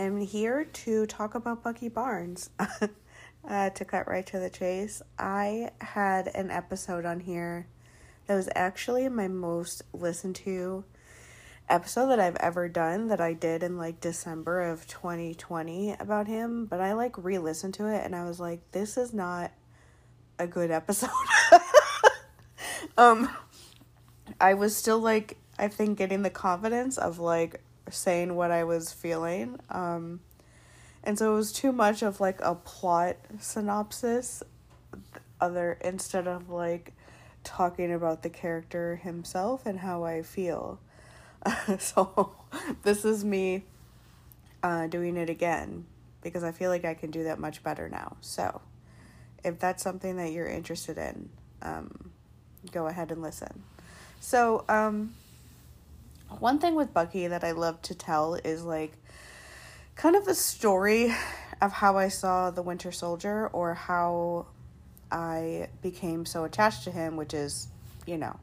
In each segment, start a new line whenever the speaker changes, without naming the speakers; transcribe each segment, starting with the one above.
Am here to talk about Bucky Barnes. uh, to cut right to the chase, I had an episode on here that was actually my most listened to episode that I've ever done that I did in like December of 2020 about him, but I like re listened to it and I was like, this is not a good episode. um, I was still like, I think getting the confidence of like saying what I was feeling. Um, and so it was too much of like a plot synopsis other instead of like talking about the character himself and how I feel. so this is me uh, doing it again because I feel like I can do that much better now. So if that's something that you're interested in, um, go ahead and listen. So, um, one thing with Bucky that I love to tell is like kind of the story of how I saw the Winter Soldier or how I became so attached to him, which is, you know,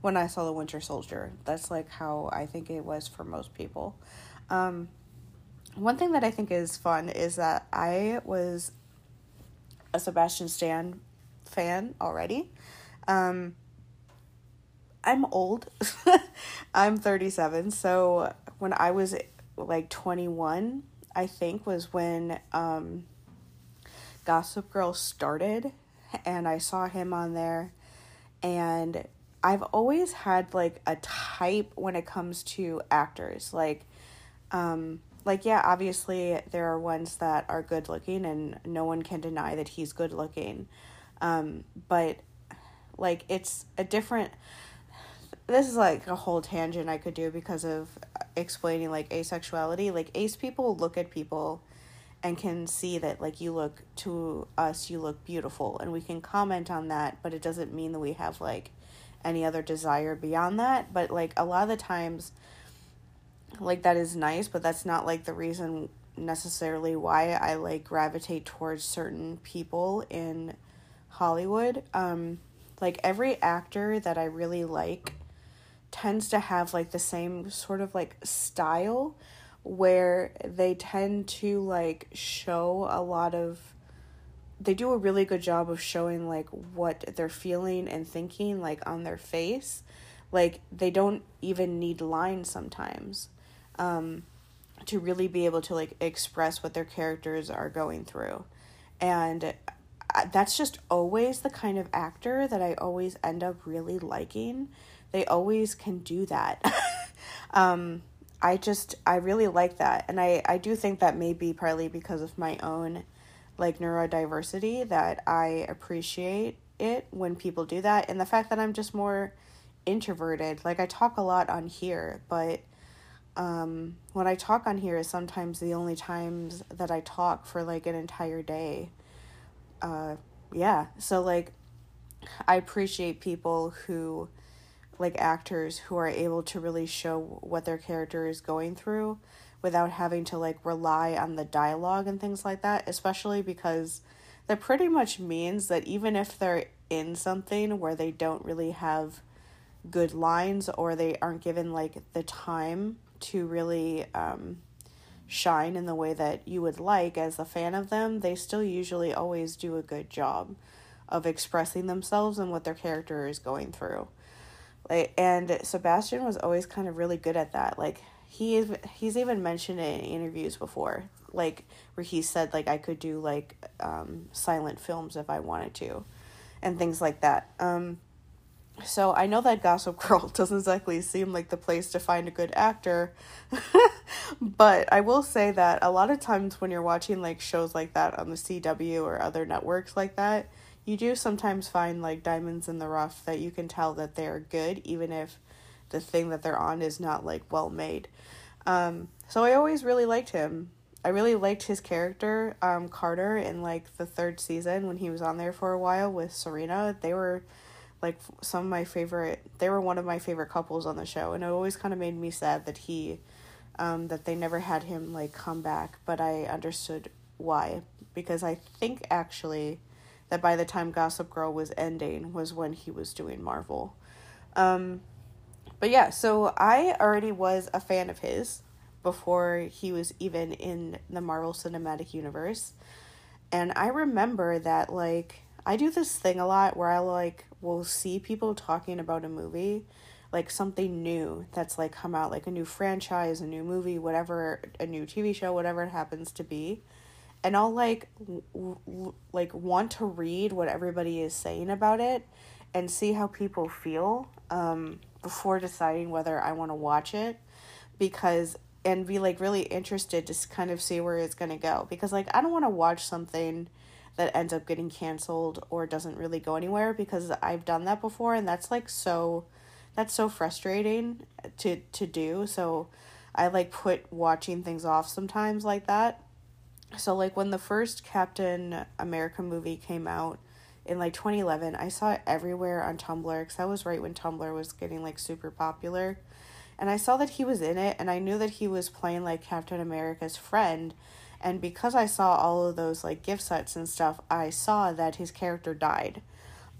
when I saw the Winter Soldier. That's like how I think it was for most people. Um, one thing that I think is fun is that I was a Sebastian Stan fan already. Um, I'm old. I'm 37. So when I was like 21, I think was when um, Gossip Girl started and I saw him on there and I've always had like a type when it comes to actors like um like yeah obviously there are ones that are good looking and no one can deny that he's good looking um but like it's a different this is like a whole tangent I could do because of explaining like asexuality. Like ace people look at people and can see that like you look to us you look beautiful and we can comment on that, but it doesn't mean that we have like any other desire beyond that. But like a lot of the times like that is nice, but that's not like the reason necessarily why I like gravitate towards certain people in Hollywood. Um like every actor that I really like tends to have like the same sort of like style where they tend to like show a lot of they do a really good job of showing like what they're feeling and thinking like on their face. Like they don't even need lines sometimes um to really be able to like express what their characters are going through. And that's just always the kind of actor that I always end up really liking they always can do that. um, I just I really like that, and I I do think that may be partly because of my own like neurodiversity that I appreciate it when people do that, and the fact that I'm just more introverted. Like I talk a lot on here, but um, when I talk on here is sometimes the only times that I talk for like an entire day. Uh, yeah, so like I appreciate people who like actors who are able to really show what their character is going through without having to like rely on the dialogue and things like that, especially because that pretty much means that even if they're in something where they don't really have good lines or they aren't given like the time to really um, shine in the way that you would like as a fan of them, they still usually always do a good job of expressing themselves and what their character is going through. Like and Sebastian was always kind of really good at that. Like he he's even mentioned it in interviews before, like where he said like I could do like um, silent films if I wanted to, and things like that. Um, so I know that Gossip Girl doesn't exactly seem like the place to find a good actor, but I will say that a lot of times when you're watching like shows like that on the CW or other networks like that, you do sometimes find like diamonds in the rough that you can tell that they're good even if the thing that they're on is not like well made. Um, so I always really liked him. I really liked his character, um, Carter, in like the third season when he was on there for a while with Serena. They were like some of my favorite. They were one of my favorite couples on the show, and it always kind of made me sad that he, um, that they never had him like come back. But I understood why because I think actually that by the time Gossip Girl was ending was when he was doing Marvel. Um, but yeah, so I already was a fan of his before he was even in the Marvel Cinematic Universe. And I remember that like I do this thing a lot where I like will see people talking about a movie, like something new that's like come out, like a new franchise, a new movie, whatever, a new TV show, whatever it happens to be. And I'll like like want to read what everybody is saying about it and see how people feel um, before deciding whether I want to watch it because and be like really interested to kind of see where it's going to go because like I don't want to watch something that ends up getting canceled or doesn't really go anywhere because I've done that before and that's like so that's so frustrating to to do. So I like put watching things off sometimes like that so like when the first Captain America movie came out in like 2011 I saw it everywhere on Tumblr cuz that was right when Tumblr was getting like super popular. And I saw that he was in it and I knew that he was playing like Captain America's friend. And because I saw all of those like gif sets and stuff, I saw that his character died.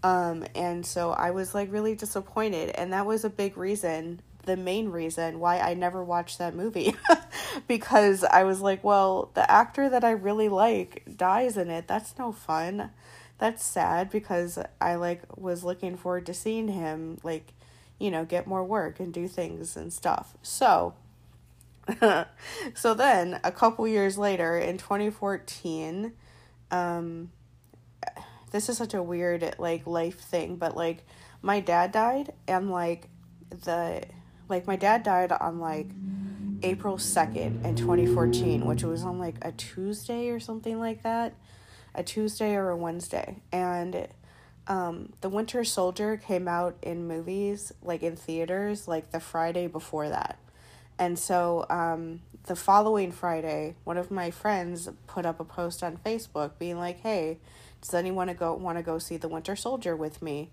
Um and so I was like really disappointed. And that was a big reason, the main reason why I never watched that movie. because I was like, well, the actor that I really like dies in it. That's no fun. That's sad because I like was looking forward to seeing him like you know, get more work and do things and stuff. So, so then a couple years later in 2014, um, this is such a weird like life thing, but like my dad died and like the like my dad died on like April 2nd in 2014, which was on like a Tuesday or something like that. A Tuesday or a Wednesday. And um, The Winter Soldier came out in movies, like in theaters, like the Friday before that. And so um, the following Friday, one of my friends put up a post on Facebook being like, "Hey, does anyone go want to go see The Winter Soldier with me?"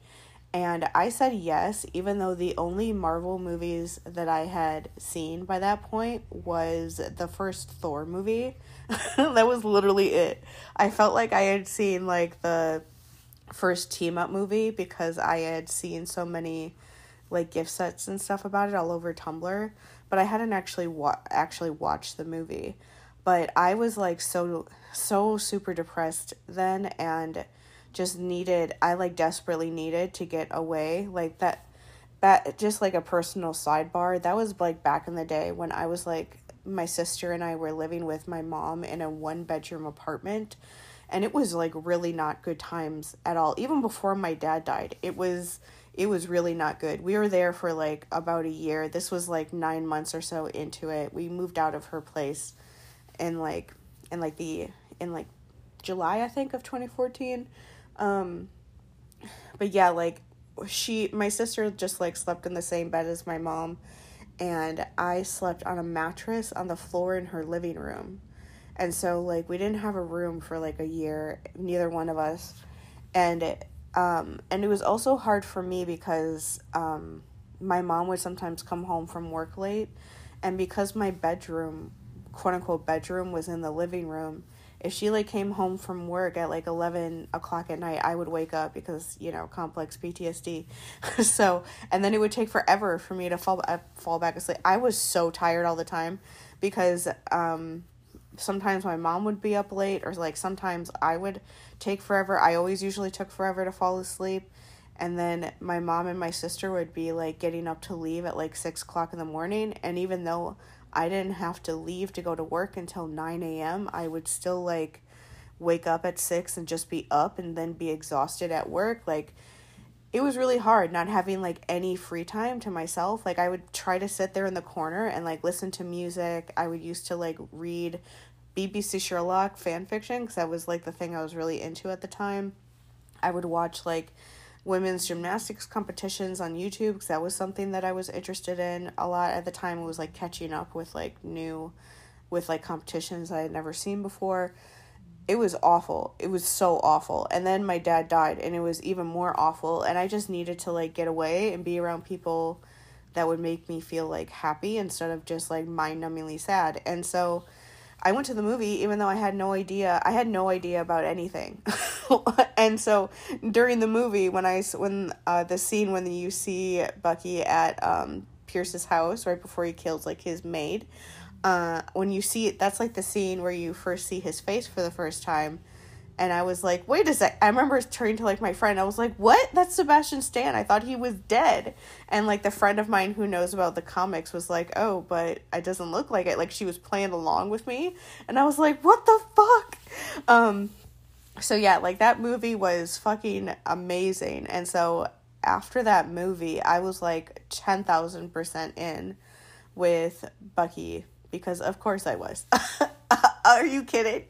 And I said yes, even though the only Marvel movies that I had seen by that point was the first Thor movie. that was literally it. I felt like I had seen like the first team up movie because I had seen so many like gif sets and stuff about it all over Tumblr, but I hadn't actually wa- actually watched the movie. But I was like so so super depressed then and just needed I like desperately needed to get away like that that just like a personal sidebar. That was like back in the day when I was like my sister and I were living with my mom in a one bedroom apartment and it was like really not good times at all. Even before my dad died it was it was really not good. We were there for like about a year. This was like nine months or so into it. We moved out of her place in like in like the in like july i think of 2014 um but yeah like she my sister just like slept in the same bed as my mom and i slept on a mattress on the floor in her living room. And so like we didn't have a room for like a year neither one of us. And um and it was also hard for me because um my mom would sometimes come home from work late. And because my bedroom quote unquote bedroom was in the living room if she like came home from work at like 11 o'clock at night i would wake up because you know complex ptsd so and then it would take forever for me to fall, uh, fall back asleep i was so tired all the time because um sometimes my mom would be up late or like sometimes I would take forever. I always usually took forever to fall asleep. And then my mom and my sister would be like getting up to leave at like six o'clock in the morning. And even though I didn't have to leave to go to work until 9 a.m., I would still like wake up at six and just be up and then be exhausted at work. Like, it was really hard not having like any free time to myself. Like I would try to sit there in the corner and like listen to music. I would used to like read BBC Sherlock fan fiction because that was like the thing I was really into at the time. I would watch like women's gymnastics competitions on YouTube because that was something that I was interested in a lot at the time. It was like catching up with like new, with like competitions I had never seen before it was awful. It was so awful. And then my dad died and it was even more awful and I just needed to like get away and be around people that would make me feel like happy instead of just like mind-numbingly sad. And so I went to the movie even though I had no idea. I had no idea about anything. and so during the movie when I when uh the scene when you see Bucky at um Pierce's house right before he kills like his maid. Uh, when you see it, that's like the scene where you first see his face for the first time. And I was like, wait a sec. I remember turning to like my friend. I was like, what? That's Sebastian Stan. I thought he was dead. And like the friend of mine who knows about the comics was like, oh, but it doesn't look like it. Like she was playing along with me. And I was like, what the fuck? Um, so yeah, like that movie was fucking amazing. And so after that movie, I was like 10,000% in with Bucky because of course I was. Are you kidding?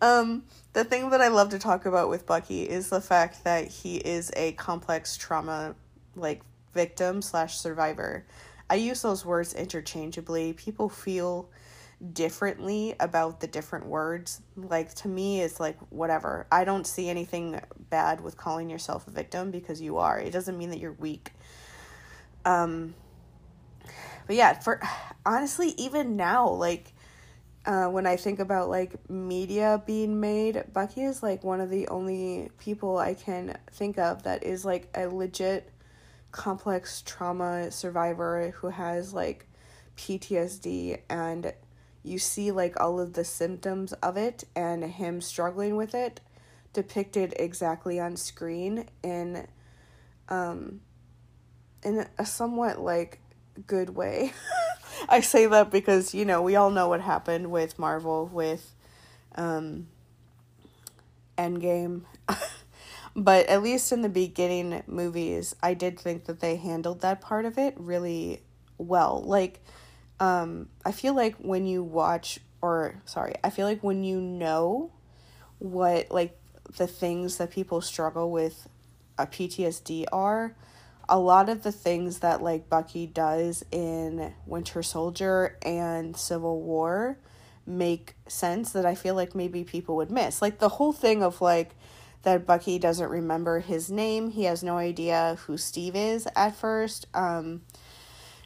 Um, the thing that I love to talk about with Bucky is the fact that he is a complex trauma like victim slash survivor. I use those words interchangeably. People feel differently about the different words. Like to me it's like whatever. I don't see anything bad with calling yourself a victim because you are. It doesn't mean that you're weak. Um but yeah, for honestly even now like uh, when I think about like media being made, Bucky is like one of the only people I can think of that is like a legit complex trauma survivor who has like PTSD and you see like all of the symptoms of it and him struggling with it depicted exactly on screen in um in a somewhat like good way. I say that because, you know, we all know what happened with Marvel with um Endgame. but at least in the beginning movies, I did think that they handled that part of it really well. Like um I feel like when you watch or sorry, I feel like when you know what like the things that people struggle with a PTSD are, a lot of the things that like Bucky does in Winter Soldier and Civil War make sense that I feel like maybe people would miss. Like the whole thing of like that Bucky doesn't remember his name, he has no idea who Steve is at first. Um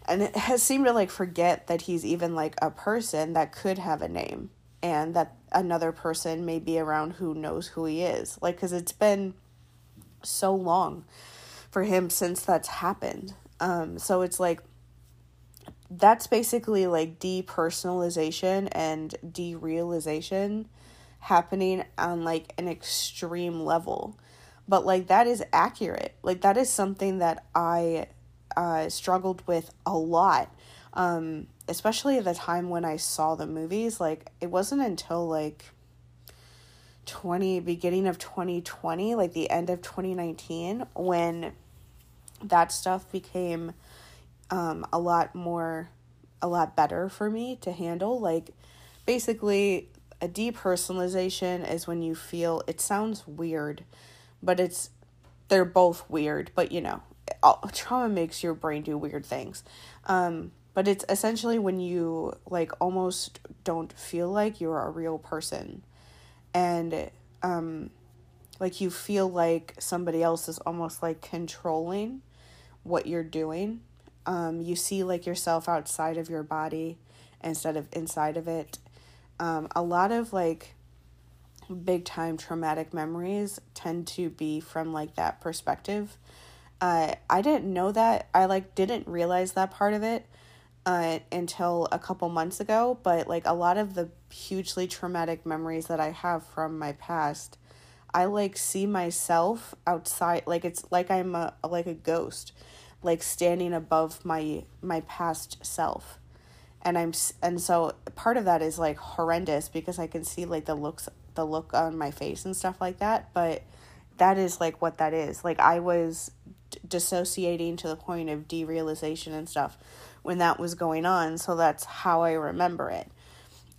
and it has seemed to like forget that he's even like a person that could have a name and that another person may be around who knows who he is. Like cuz it's been so long for him since that's happened. Um, so it's like that's basically like depersonalization and derealization happening on like an extreme level. But like that is accurate. Like that is something that I uh, struggled with a lot. Um, especially at the time when I saw the movies. Like it wasn't until like 20 beginning of 2020 like the end of 2019 when that stuff became um, a lot more a lot better for me to handle. Like basically a depersonalization is when you feel it sounds weird but it's they're both weird but you know all, trauma makes your brain do weird things. Um, but it's essentially when you like almost don't feel like you're a real person and um like you feel like somebody else is almost like controlling what you're doing. Um you see like yourself outside of your body instead of inside of it. Um a lot of like big time traumatic memories tend to be from like that perspective. Uh i didn't know that. I like didn't realize that part of it uh, until a couple months ago, but like a lot of the hugely traumatic memories that I have from my past, I like see myself outside, like it's like I'm a like a ghost, like standing above my my past self, and I'm and so part of that is like horrendous because I can see like the looks the look on my face and stuff like that, but that is like what that is. Like I was d- dissociating to the point of derealization and stuff when that was going on, so that's how I remember it.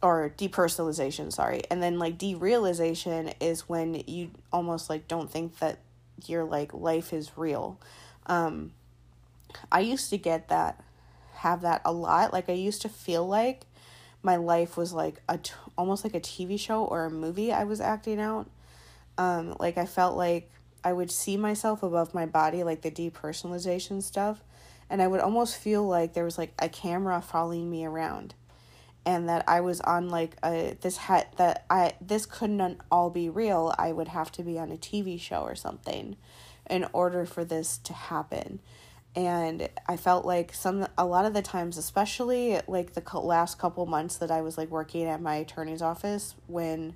Or depersonalization, sorry. And then like derealization is when you almost like don't think that your like life is real. Um I used to get that have that a lot. Like I used to feel like my life was like a t- almost like a TV show or a movie I was acting out. Um like I felt like I would see myself above my body like the depersonalization stuff and I would almost feel like there was like a camera following me around and that I was on like a this hat that I this couldn't all be real. I would have to be on a TV show or something in order for this to happen. and I felt like some a lot of the times, especially like the last couple months that I was like working at my attorney's office when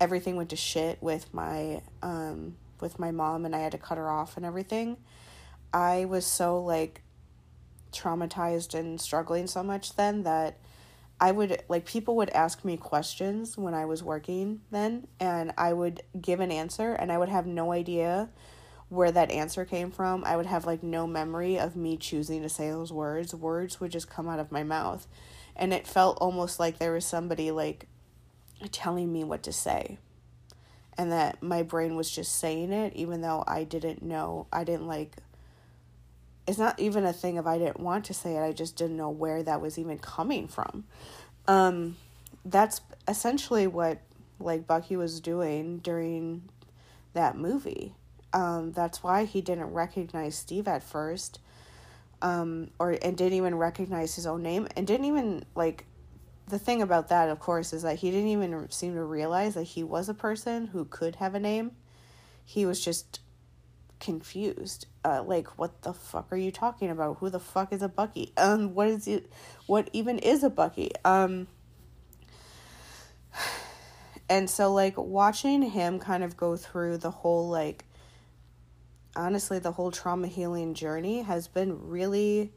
everything went to shit with my um with my mom and I had to cut her off and everything. I was so like traumatized and struggling so much then that I would like people would ask me questions when I was working then and I would give an answer and I would have no idea where that answer came from. I would have like no memory of me choosing to say those words. Words would just come out of my mouth. And it felt almost like there was somebody like telling me what to say. And that my brain was just saying it even though I didn't know. I didn't like it's not even a thing of I didn't want to say it. I just didn't know where that was even coming from. Um that's essentially what like Bucky was doing during that movie um, that's why he didn't recognize Steve at first, um, or and didn't even recognize his own name, and didn't even like. The thing about that, of course, is that he didn't even seem to realize that he was a person who could have a name. He was just confused. Uh, like, what the fuck are you talking about? Who the fuck is a Bucky? Um, what is it? What even is a Bucky? Um, and so like watching him kind of go through the whole like honestly, the whole trauma healing journey has been really,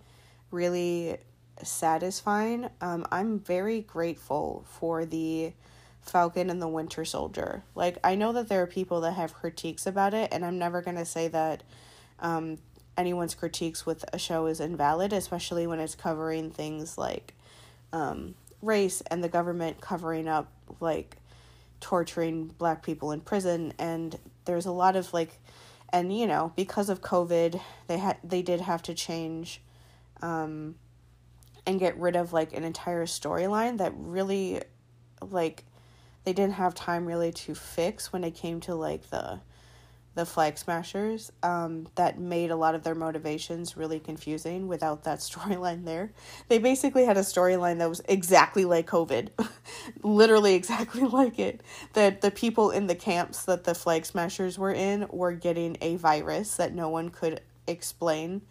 really satisfying. Um, I'm very grateful for the Falcon and the Winter Soldier. Like, I know that there are people that have critiques about it, and I'm never going to say that um, anyone's critiques with a show is invalid, especially when it's covering things like um, race and the government covering up, like, torturing black people in prison. And there's a lot of, like, and you know because of covid they had they did have to change um and get rid of like an entire storyline that really like they didn't have time really to fix when it came to like the the flag smashers um, that made a lot of their motivations really confusing without that storyline there. They basically had a storyline that was exactly like covid. Literally exactly like it. That the people in the camps that the flag smashers were in were getting a virus that no one could explain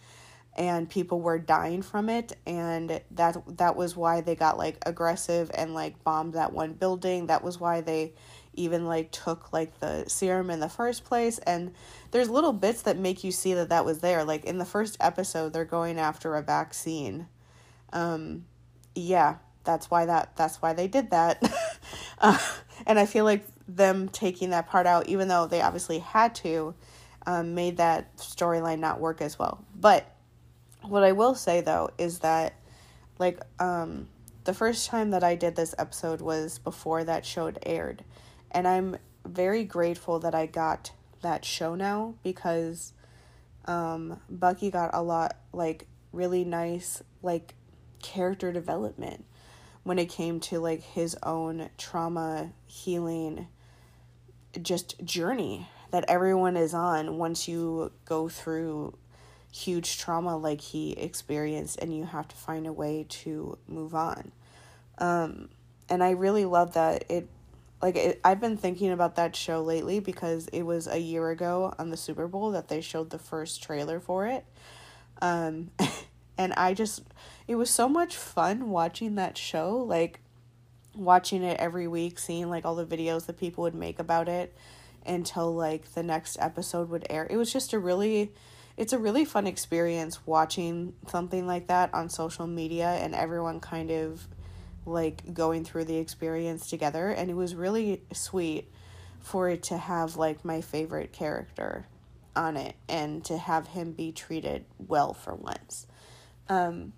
and people were dying from it and that that was why they got like aggressive and like bombed that one building. That was why they even like took like the serum in the first place and there's little bits that make you see that that was there. Like in the first episode they're going after a vaccine. Um yeah that's why that that's why they did that. Uh, and i feel like them taking that part out even though they obviously had to um, made that storyline not work as well. But what i will say though is that like um the first time that i did this episode was before that show aired and I'm very grateful that I got that show now because um, Bucky got a lot, like, really nice, like, character development when it came to, like, his own trauma healing just journey that everyone is on once you go through huge trauma like he experienced and you have to find a way to move on. Um, and I really love that it like it, I've been thinking about that show lately because it was a year ago on the Super Bowl that they showed the first trailer for it. Um and I just it was so much fun watching that show, like watching it every week, seeing like all the videos that people would make about it until like the next episode would air. It was just a really it's a really fun experience watching something like that on social media and everyone kind of like going through the experience together and it was really sweet for it to have like my favorite character on it and to have him be treated well for once. Um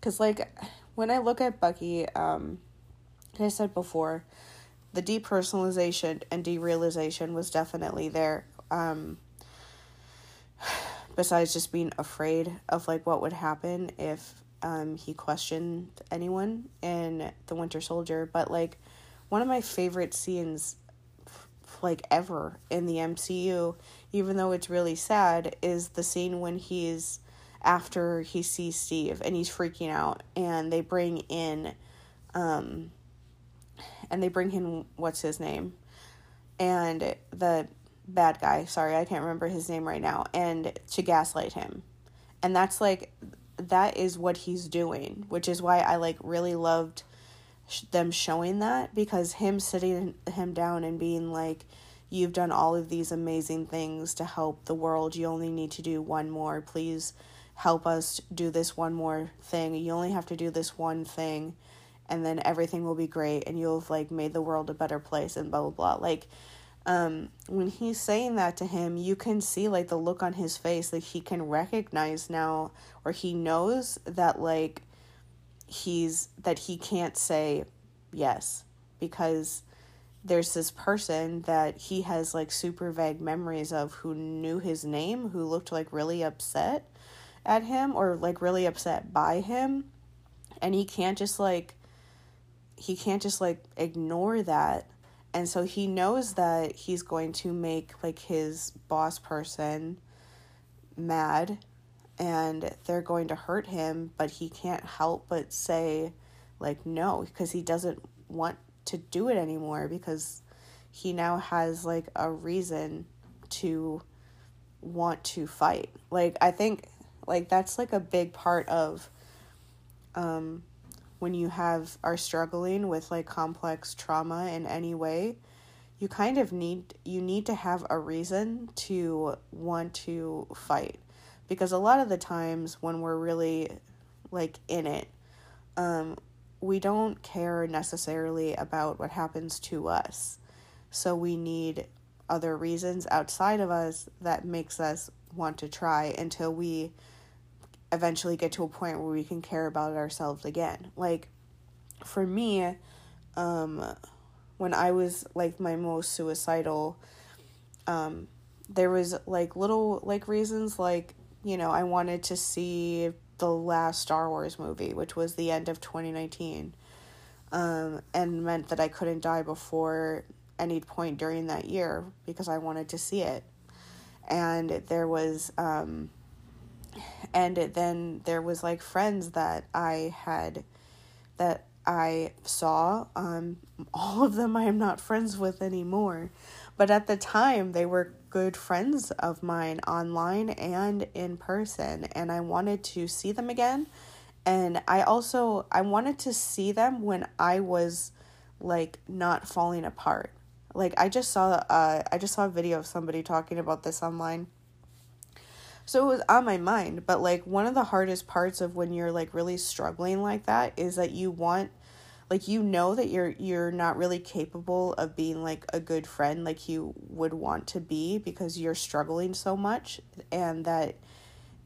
cuz like when i look at bucky um like i said before the depersonalization and derealization was definitely there um besides just being afraid of like what would happen if um, he questioned anyone in The Winter Soldier, but like one of my favorite scenes like ever in the MCU, even though it's really sad, is the scene when he's after he sees Steve and he's freaking out and they bring in um and they bring in what's his name? And the bad guy sorry i can't remember his name right now and to gaslight him. And that's like that is what he's doing, which is why I like really loved sh- them showing that because him sitting him down and being like you've done all of these amazing things to help the world. You only need to do one more. Please help us do this one more thing. You only have to do this one thing and then everything will be great and you'll have like made the world a better place and blah blah blah. Like um when he's saying that to him, you can see like the look on his face that he can recognize now or he knows that like he's that he can't say yes because there's this person that he has like super vague memories of who knew his name who looked like really upset at him or like really upset by him and he can't just like he can't just like ignore that and so he knows that he's going to make like his boss person mad and they're going to hurt him but he can't help but say like no because he doesn't want to do it anymore because he now has like a reason to want to fight. Like I think like that's like a big part of um when you have are struggling with like complex trauma in any way, you kind of need you need to have a reason to want to fight. Because a lot of the times when we're really like in it, um we don't care necessarily about what happens to us. So we need other reasons outside of us that makes us want to try until we eventually get to a point where we can care about ourselves again. Like for me, um when I was like my most suicidal, um there was like little like reasons like, you know, I wanted to see the last Star Wars movie, which was the end of 2019, um, and meant that I couldn't die before any point during that year because I wanted to see it. And there was, um, and then there was like friends that I had that I saw. Um, all of them I am not friends with anymore. But at the time, they were good friends of mine online and in person and I wanted to see them again. And I also I wanted to see them when I was like not falling apart. Like I just saw uh I just saw a video of somebody talking about this online. So it was on my mind, but like one of the hardest parts of when you're like really struggling like that is that you want like you know that you're you're not really capable of being like a good friend like you would want to be because you're struggling so much and that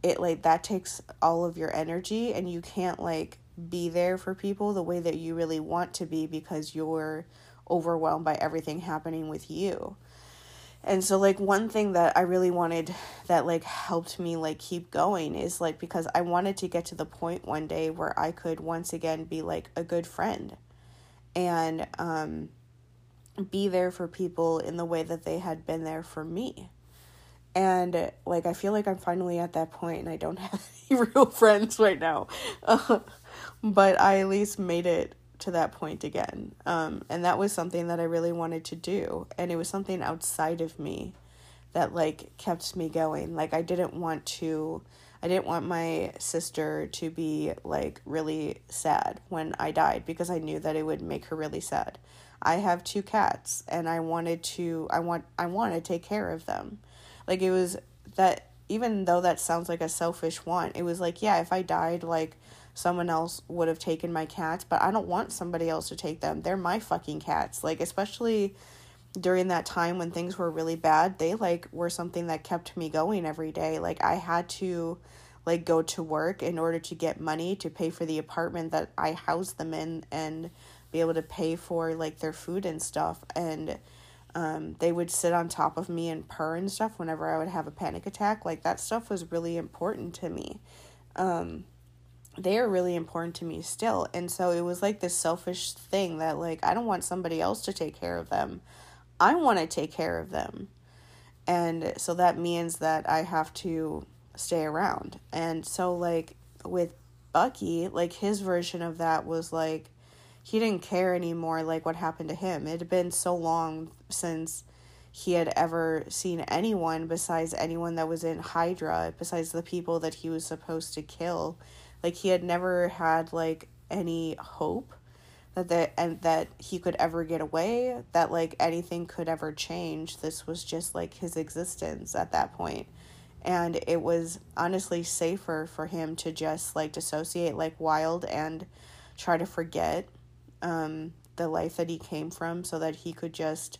it like that takes all of your energy and you can't like be there for people the way that you really want to be because you're overwhelmed by everything happening with you. And so like one thing that I really wanted that like helped me like keep going is like because I wanted to get to the point one day where I could once again be like a good friend and um be there for people in the way that they had been there for me. And like I feel like I'm finally at that point and I don't have any real friends right now. Uh, but I at least made it to that point again. Um, and that was something that I really wanted to do. And it was something outside of me that like kept me going. Like I didn't want to I didn't want my sister to be like really sad when I died because I knew that it would make her really sad. I have two cats and I wanted to I want I want to take care of them. Like it was that even though that sounds like a selfish want, it was like, yeah, if I died like someone else would have taken my cats, but I don't want somebody else to take them. They're my fucking cats. Like especially during that time when things were really bad, they like were something that kept me going every day. Like I had to like go to work in order to get money to pay for the apartment that I housed them in and be able to pay for like their food and stuff and um, they would sit on top of me and purr and stuff whenever I would have a panic attack. Like that stuff was really important to me. Um, they are really important to me still. And so it was like this selfish thing that like I don't want somebody else to take care of them. I want to take care of them. And so that means that I have to stay around. And so like with Bucky, like his version of that was like he didn't care anymore like what happened to him. It had been so long since he had ever seen anyone besides anyone that was in Hydra, besides the people that he was supposed to kill. Like he had never had like any hope that that and that he could ever get away, that like anything could ever change. This was just like his existence at that point. And it was honestly safer for him to just like dissociate like wild and try to forget um the life that he came from so that he could just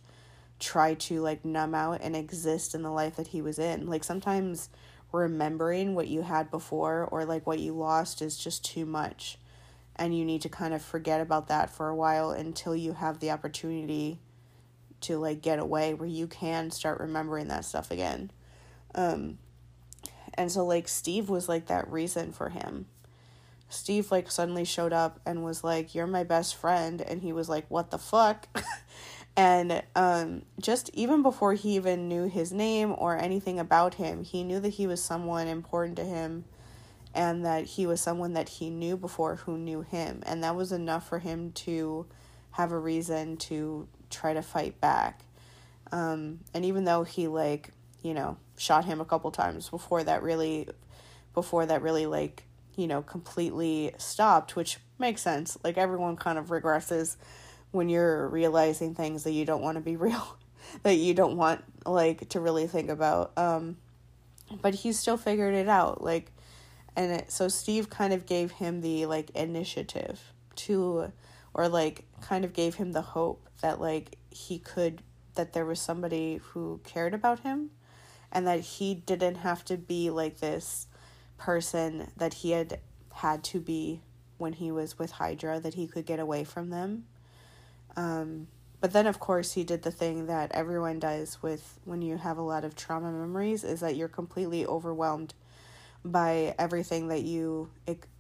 try to like numb out and exist in the life that he was in. Like sometimes remembering what you had before or like what you lost is just too much. And you need to kind of forget about that for a while until you have the opportunity to like get away where you can start remembering that stuff again. Um and so like Steve was like that reason for him. Steve like suddenly showed up and was like, "You're my best friend," and he was like, "What the fuck?" and um, just even before he even knew his name or anything about him, he knew that he was someone important to him, and that he was someone that he knew before who knew him, and that was enough for him to have a reason to try to fight back. Um, and even though he like you know shot him a couple times before that really, before that really like you know, completely stopped, which makes sense. Like everyone kind of regresses when you're realizing things that you don't want to be real, that you don't want like to really think about. Um but he still figured it out like and it, so Steve kind of gave him the like initiative to or like kind of gave him the hope that like he could that there was somebody who cared about him and that he didn't have to be like this person that he had had to be when he was with Hydra, that he could get away from them. Um, but then, of course, he did the thing that everyone does with when you have a lot of trauma memories is that you're completely overwhelmed by everything that you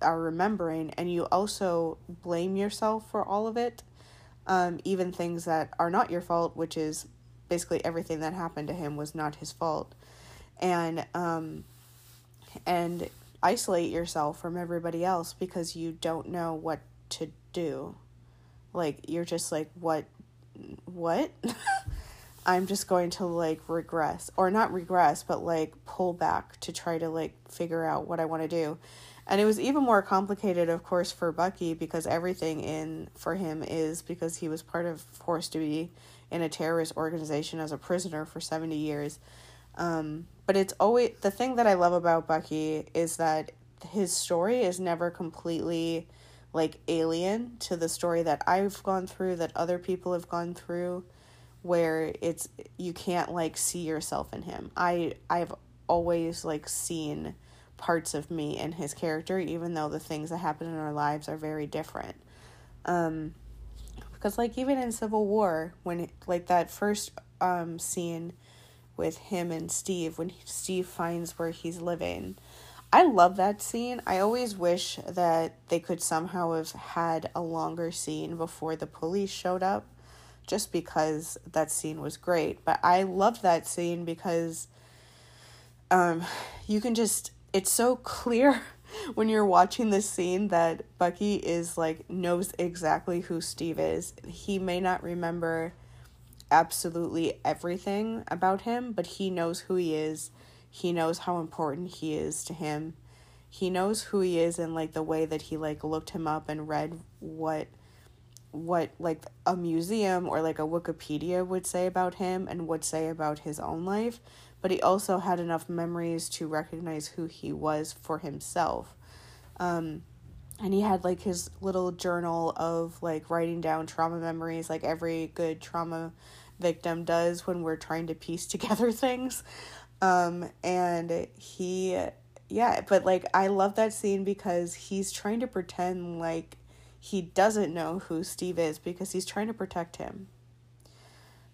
are remembering, and you also blame yourself for all of it, um, even things that are not your fault, which is basically everything that happened to him was not his fault. And um, and isolate yourself from everybody else because you don't know what to do. Like you're just like what what? I'm just going to like regress or not regress but like pull back to try to like figure out what I want to do. And it was even more complicated of course for Bucky because everything in for him is because he was part of forced to be in a terrorist organization as a prisoner for 70 years. Um, but it's always the thing that I love about Bucky is that his story is never completely like alien to the story that I've gone through, that other people have gone through, where it's you can't like see yourself in him. I I've always like seen parts of me in his character, even though the things that happen in our lives are very different. Um, because like even in Civil War, when like that first um scene with him and Steve when Steve finds where he's living. I love that scene. I always wish that they could somehow have had a longer scene before the police showed up just because that scene was great. But I love that scene because um you can just it's so clear when you're watching this scene that Bucky is like knows exactly who Steve is. He may not remember absolutely everything about him, but he knows who he is. He knows how important he is to him. He knows who he is and like the way that he like looked him up and read what what like a museum or like a Wikipedia would say about him and would say about his own life, but he also had enough memories to recognize who he was for himself. Um, and he had like his little journal of like writing down trauma memories like every good trauma victim does when we're trying to piece together things. Um, and he, yeah, but like I love that scene because he's trying to pretend like he doesn't know who Steve is because he's trying to protect him.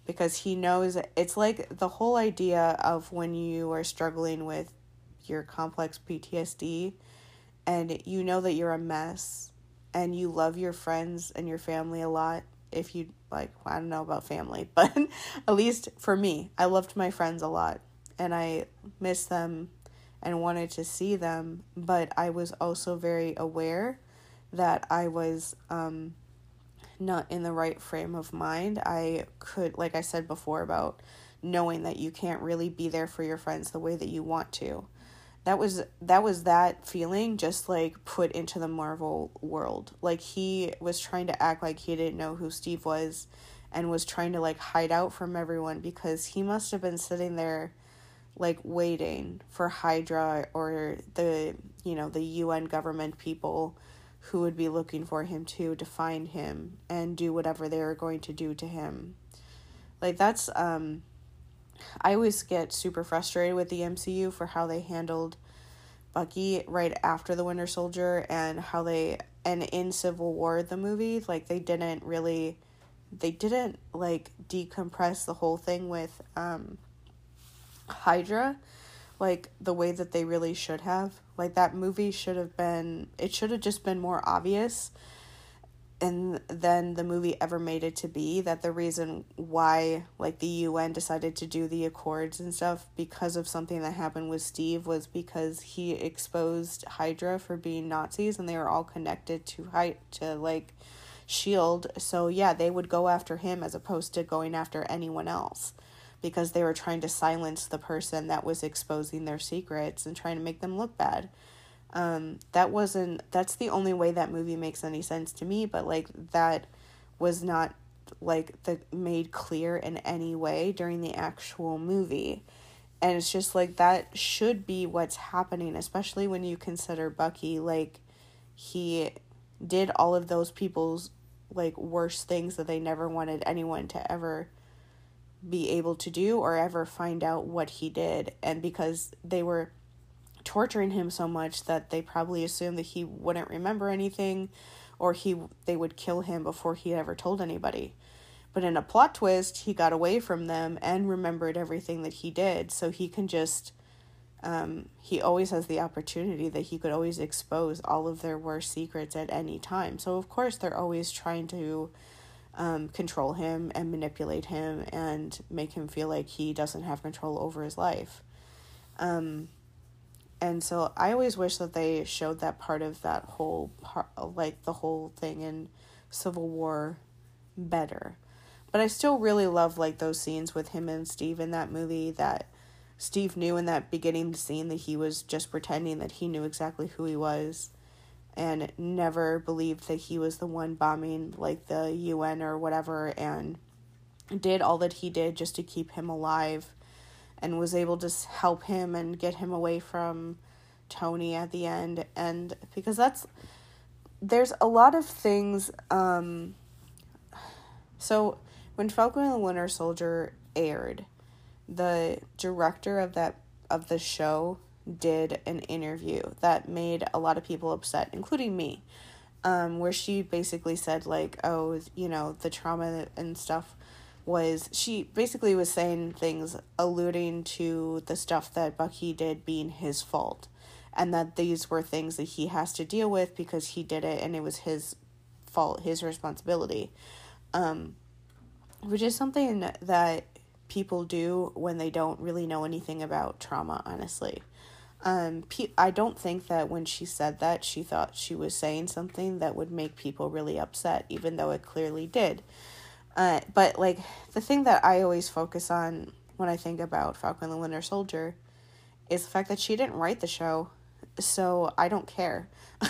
Because he knows it's like the whole idea of when you are struggling with your complex PTSD and you know that you're a mess and you love your friends and your family a lot if you like I don't know about family, but at least for me, I loved my friends a lot and I miss them and wanted to see them, but I was also very aware that I was um not in the right frame of mind. I could like I said before about knowing that you can't really be there for your friends the way that you want to. That was that was that feeling just like put into the Marvel world. Like he was trying to act like he didn't know who Steve was and was trying to like hide out from everyone because he must have been sitting there like waiting for Hydra or the you know the UN government people who would be looking for him to to find him and do whatever they are going to do to him. Like that's um I always get super frustrated with the MCU for how they handled Bucky right after the Winter Soldier and how they and in Civil War the movie like they didn't really they didn't like decompress the whole thing with um Hydra like the way that they really should have. Like that movie should have been it should have just been more obvious and then the movie ever made it to be that the reason why like the UN decided to do the accords and stuff because of something that happened with Steve was because he exposed Hydra for being Nazis and they were all connected to Hy- to like shield so yeah they would go after him as opposed to going after anyone else because they were trying to silence the person that was exposing their secrets and trying to make them look bad. Um, that wasn't, that's the only way that movie makes any sense to me, but like that was not like the made clear in any way during the actual movie. And it's just like that should be what's happening, especially when you consider Bucky like he did all of those people's like worst things that they never wanted anyone to ever be able to do or ever find out what he did. And because they were torturing him so much that they probably assumed that he wouldn't remember anything or he they would kill him before he ever told anybody. But in a plot twist, he got away from them and remembered everything that he did, so he can just um, he always has the opportunity that he could always expose all of their worst secrets at any time. So of course they're always trying to um, control him and manipulate him and make him feel like he doesn't have control over his life. Um, and so I always wish that they showed that part of that whole part, like the whole thing in Civil War better. But I still really love like those scenes with him and Steve in that movie that Steve knew in that beginning scene that he was just pretending that he knew exactly who he was and never believed that he was the one bombing like the UN or whatever and did all that he did just to keep him alive and was able to help him and get him away from Tony at the end. And because that's there's a lot of things um so when Falcon and the Winter Soldier aired the director of that of the show did an interview that made a lot of people upset, including me, um, where she basically said, like, oh, you know, the trauma and stuff was, she basically was saying things alluding to the stuff that Bucky did being his fault. And that these were things that he has to deal with because he did it and it was his fault, his responsibility. Um, which is something that people do when they don't really know anything about trauma, honestly. Um, pe- I don't think that when she said that, she thought she was saying something that would make people really upset, even though it clearly did. Uh, but like the thing that I always focus on when I think about Falcon the Winter Soldier is the fact that she didn't write the show, so I don't care.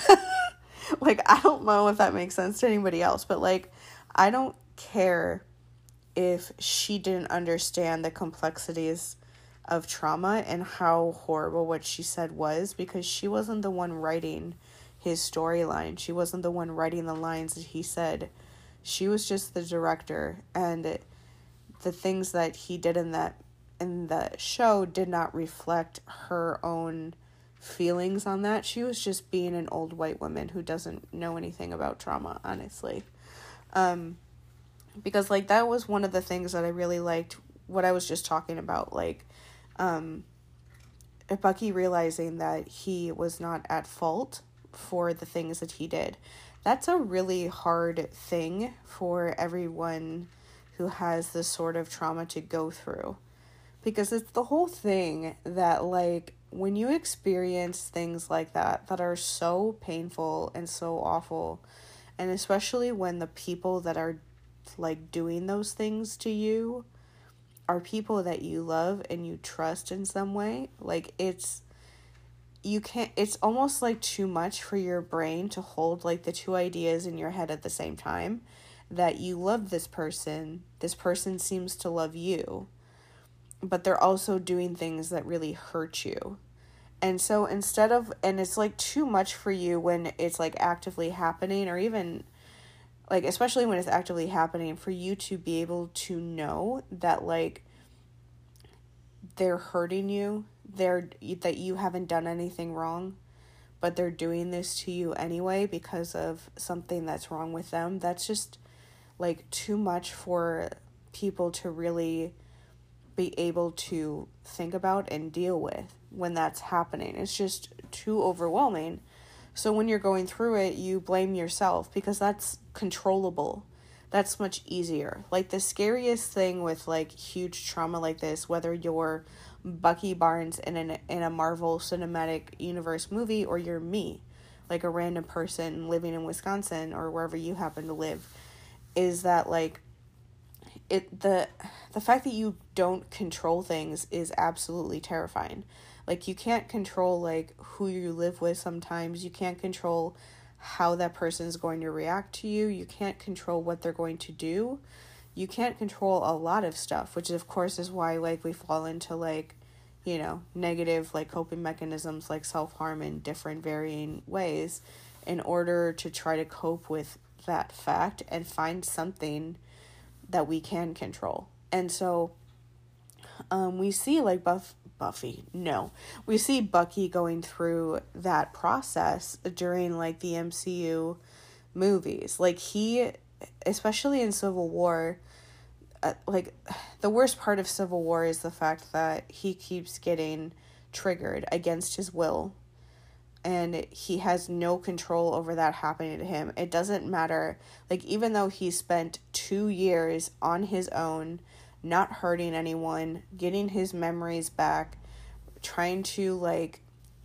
like I don't know if that makes sense to anybody else, but like I don't care if she didn't understand the complexities of trauma and how horrible what she said was because she wasn't the one writing his storyline. She wasn't the one writing the lines that he said. She was just the director and the things that he did in that in the show did not reflect her own feelings on that. She was just being an old white woman who doesn't know anything about trauma, honestly. Um because like that was one of the things that I really liked what I was just talking about like um, Bucky realizing that he was not at fault for the things that he did. That's a really hard thing for everyone who has this sort of trauma to go through. Because it's the whole thing that, like, when you experience things like that, that are so painful and so awful, and especially when the people that are, like, doing those things to you are people that you love and you trust in some way, like it's you can't it's almost like too much for your brain to hold like the two ideas in your head at the same time that you love this person, this person seems to love you, but they're also doing things that really hurt you. And so instead of and it's like too much for you when it's like actively happening or even like especially when it's actively happening for you to be able to know that like they're hurting you they're that you haven't done anything wrong but they're doing this to you anyway because of something that's wrong with them that's just like too much for people to really be able to think about and deal with when that's happening. It's just too overwhelming. So when you're going through it, you blame yourself because that's controllable. That's much easier. Like the scariest thing with like huge trauma like this, whether you're Bucky Barnes in an in a Marvel Cinematic Universe movie or you're me, like a random person living in Wisconsin or wherever you happen to live, is that like it the the fact that you don't control things is absolutely terrifying like you can't control like who you live with sometimes you can't control how that person's going to react to you. You can't control what they're going to do. You can't control a lot of stuff which of course is why like we fall into like you know negative like coping mechanisms like self-harm in different varying ways in order to try to cope with that fact and find something that we can control. And so um, we see like Buff Buffy. No. We see Bucky going through that process during like the MCU movies. Like he especially in Civil War uh, like the worst part of Civil War is the fact that he keeps getting triggered against his will and he has no control over that happening to him. It doesn't matter. Like even though he spent 2 years on his own not hurting anyone, getting his memories back, trying to like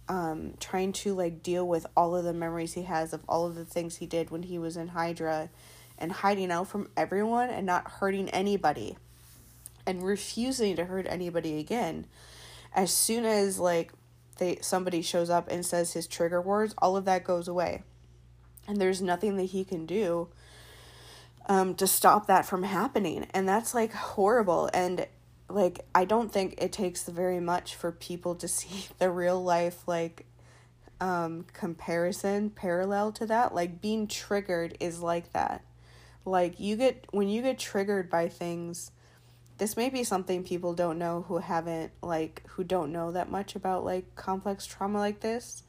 um trying to like deal with all of the memories he has of all of the things he did when he was in Hydra and hiding out from everyone and not hurting anybody and refusing to hurt anybody again. As soon as like they somebody shows up and says his trigger words, all of that goes away. And there's nothing that he can do um, to stop that from happening. And that's like horrible. And like, I don't think it takes very much for people to see the real life, like, um, comparison parallel to that. Like, being triggered is like that. Like, you get, when you get triggered by things, this may be something people don't know who haven't, like, who don't know that much about, like, complex trauma like this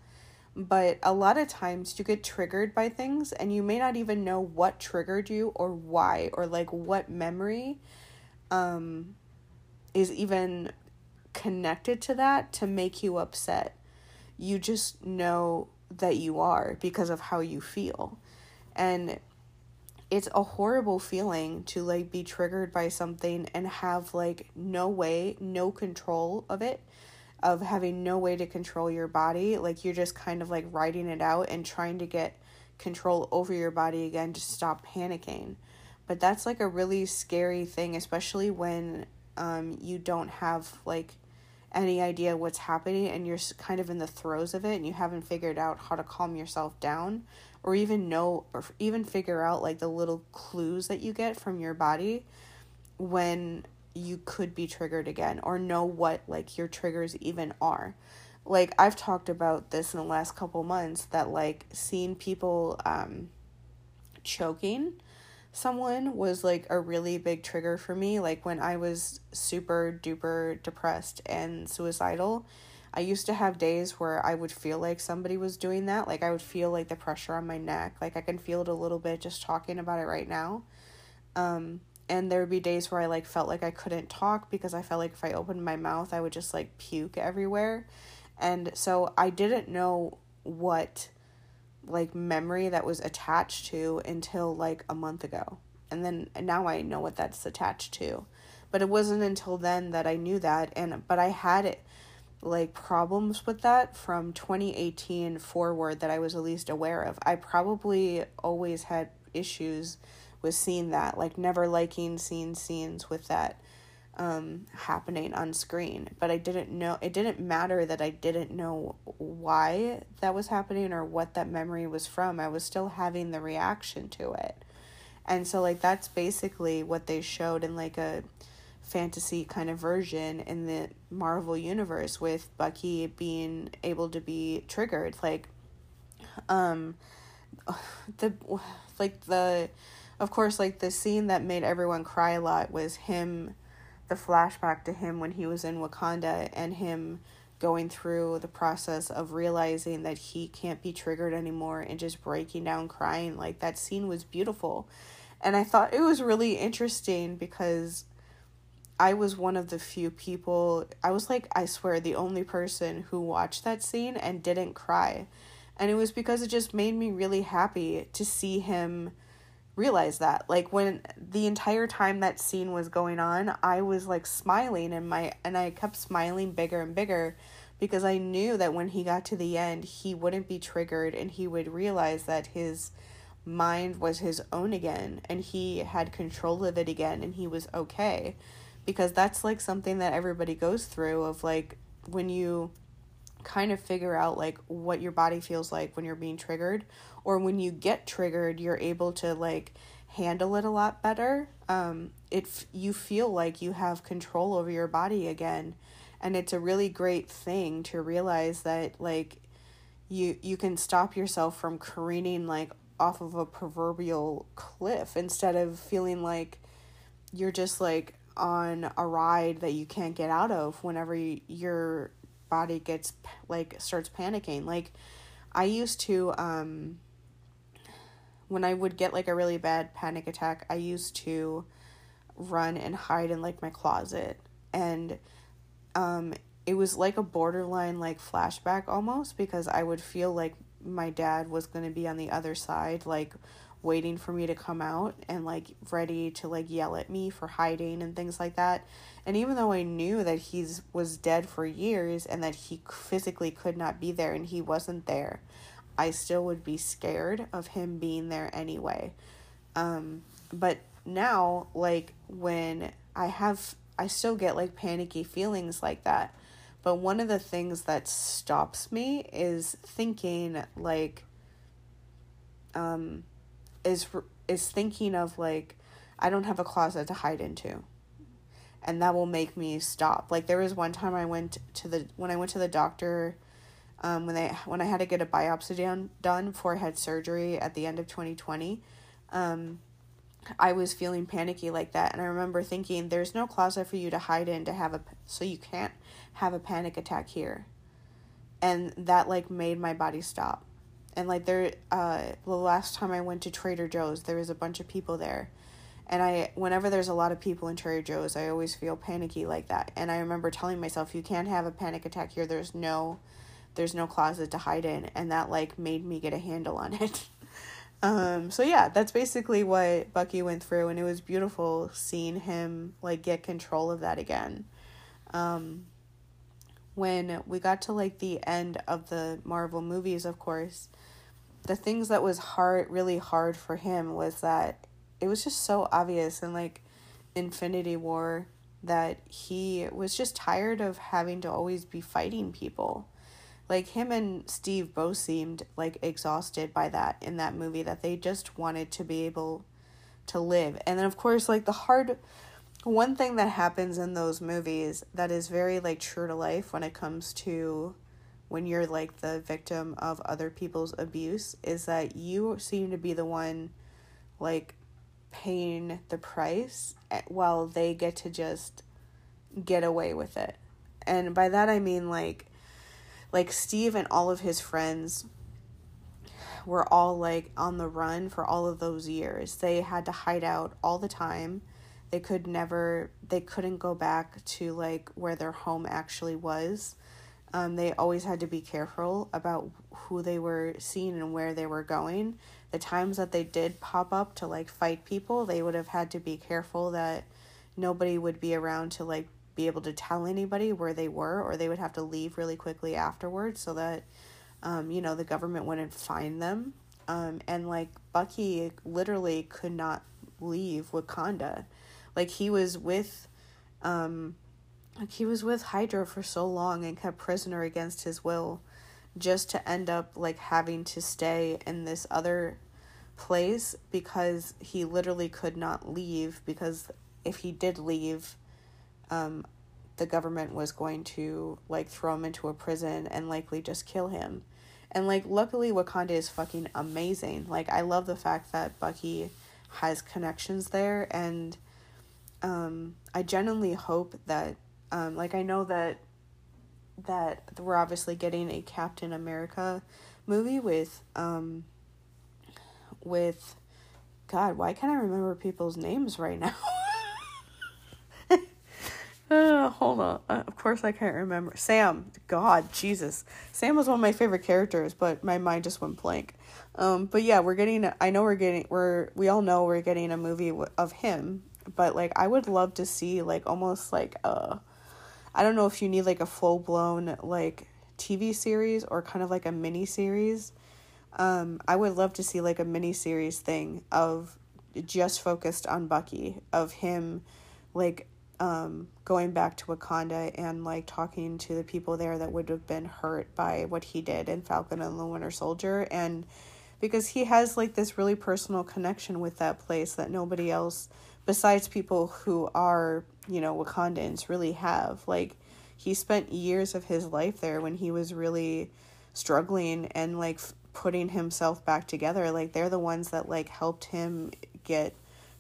but a lot of times you get triggered by things and you may not even know what triggered you or why or like what memory um is even connected to that to make you upset. You just know that you are because of how you feel. And it's a horrible feeling to like be triggered by something and have like no way no control of it of having no way to control your body. Like you're just kind of like riding it out and trying to get control over your body again to stop panicking. But that's like a really scary thing, especially when um, you don't have like any idea what's happening and you're kind of in the throes of it and you haven't figured out how to calm yourself down or even know or even figure out like the little clues that you get from your body when you could be triggered again or know what like your triggers even are. Like i've talked about this in the last couple months that like seeing people um choking someone was like a really big trigger for me. Like when i was super duper depressed and suicidal i used to have days where i would feel like somebody was doing that. Like i would feel like the pressure on my neck. Like i can feel it a little bit just talking about it right now. Um and there would be days where I like felt like I couldn't talk because I felt like if I opened my mouth I would just like puke everywhere. And so I didn't know what like memory that was attached to until like a month ago. And then now I know what that's attached to. But it wasn't until then that I knew that and but I had it like problems with that from 2018 forward that I was at least aware of. I probably always had issues with seeing that, like never liking seeing scenes with that um, happening on screen. But I didn't know, it didn't matter that I didn't know why that was happening or what that memory was from. I was still having the reaction to it. And so, like, that's basically what they showed in like a fantasy kind of version in the Marvel universe with Bucky being able to be triggered. Like, um, the, like, the, of course, like, the scene that made everyone cry a lot was him the flashback to him when he was in Wakanda and him going through the process of realizing that he can't be triggered anymore and just breaking down crying. Like that scene was beautiful. And i thought it was really interesting because i was one of the few people i was like i swear the only person who watched that scene and didn't cry. And it was because it just made me really happy to see him realize that like when the entire time that scene was going on i was like smiling and my and i kept smiling bigger and bigger because i knew that when he got to the end he wouldn't be triggered and he would realize that his mind was his own again and he had control of it again and he was okay. Because that's like something that everybody goes through of like when you kind of figure out like what your body feels like when you're being triggered or when you get triggered you're able to like handle it a lot better. Um it you feel like you have control over your body again and it's a really great thing to realize that like you you can stop yourself from careening like off of a proverbial cliff instead of feeling like you're just like on a ride that you can't get out of whenever you, your body gets like starts panicking like i used to um when I would get like a really bad panic attack, I used to run and hide in like my closet. And um it was like a borderline like flashback almost because I would feel like my dad was going to be on the other side like waiting for me to come out and like ready to like yell at me for hiding and things like that. And even though I knew that he's was dead for years and that he physically could not be there and he wasn't there, I still would be scared of him being there anyway. Um, but now, like, when I have, I still get like panicky feelings like that. But one of the things that stops me is thinking, like, um, is is thinking of like, I don't have a closet to hide into, and that will make me stop. Like there was one time I went to the when I went to the doctor um, when they when I had to get a biopsy done done before I had surgery at the end of twenty twenty, um, I was feeling panicky like that, and I remember thinking, "There's no closet for you to hide in to have a so you can't have a panic attack here," and that like made my body stop, and like there, uh, the last time I went to Trader Joe's, there was a bunch of people there. And I, whenever there's a lot of people in Trader Joe's, I always feel panicky like that. And I remember telling myself, you can't have a panic attack here. There's no there's no closet to hide in and that like made me get a handle on it um so yeah that's basically what bucky went through and it was beautiful seeing him like get control of that again um when we got to like the end of the marvel movies of course the things that was hard really hard for him was that it was just so obvious in like infinity war that he was just tired of having to always be fighting people like him and Steve both seemed like exhausted by that in that movie that they just wanted to be able to live. And then of course like the hard one thing that happens in those movies that is very like true to life when it comes to when you're like the victim of other people's abuse is that you seem to be the one like paying the price eh, while they get to just get away with it. And by that I mean like like Steve and all of his friends were all like on the run for all of those years. They had to hide out all the time. They could never they couldn't go back to like where their home actually was. Um, they always had to be careful about who they were seeing and where they were going. The times that they did pop up to like fight people, they would have had to be careful that nobody would be around to like be able to tell anybody where they were, or they would have to leave really quickly afterwards so that, um, you know, the government wouldn't find them. Um, and like Bucky literally could not leave Wakanda. Like he was with Um, like he was with Hydra for so long and kept prisoner against his will, just to end up like having to stay in this other place because he literally could not leave because if he did leave, um, the government was going to like throw him into a prison and likely just kill him. And like luckily Wakanda is fucking amazing. Like I love the fact that Bucky has connections there and um I genuinely hope that um like I know that that we're obviously getting a Captain America movie with um with God, why can't I remember people's names right now? Uh, hold on. Uh, of course, I can't remember. Sam. God, Jesus. Sam was one of my favorite characters, but my mind just went blank. Um, but yeah, we're getting. I know we're getting. We're we all know we're getting a movie of him, but like I would love to see like almost like uh, I don't know if you need like a full blown like TV series or kind of like a mini series. Um, I would love to see like a mini series thing of just focused on Bucky of him like um, going back to Wakanda and like talking to the people there that would have been hurt by what he did in Falcon and the Winter Soldier and because he has like this really personal connection with that place that nobody else besides people who are, you know, Wakandans really have. Like he spent years of his life there when he was really struggling and like f- putting himself back together. Like they're the ones that like helped him get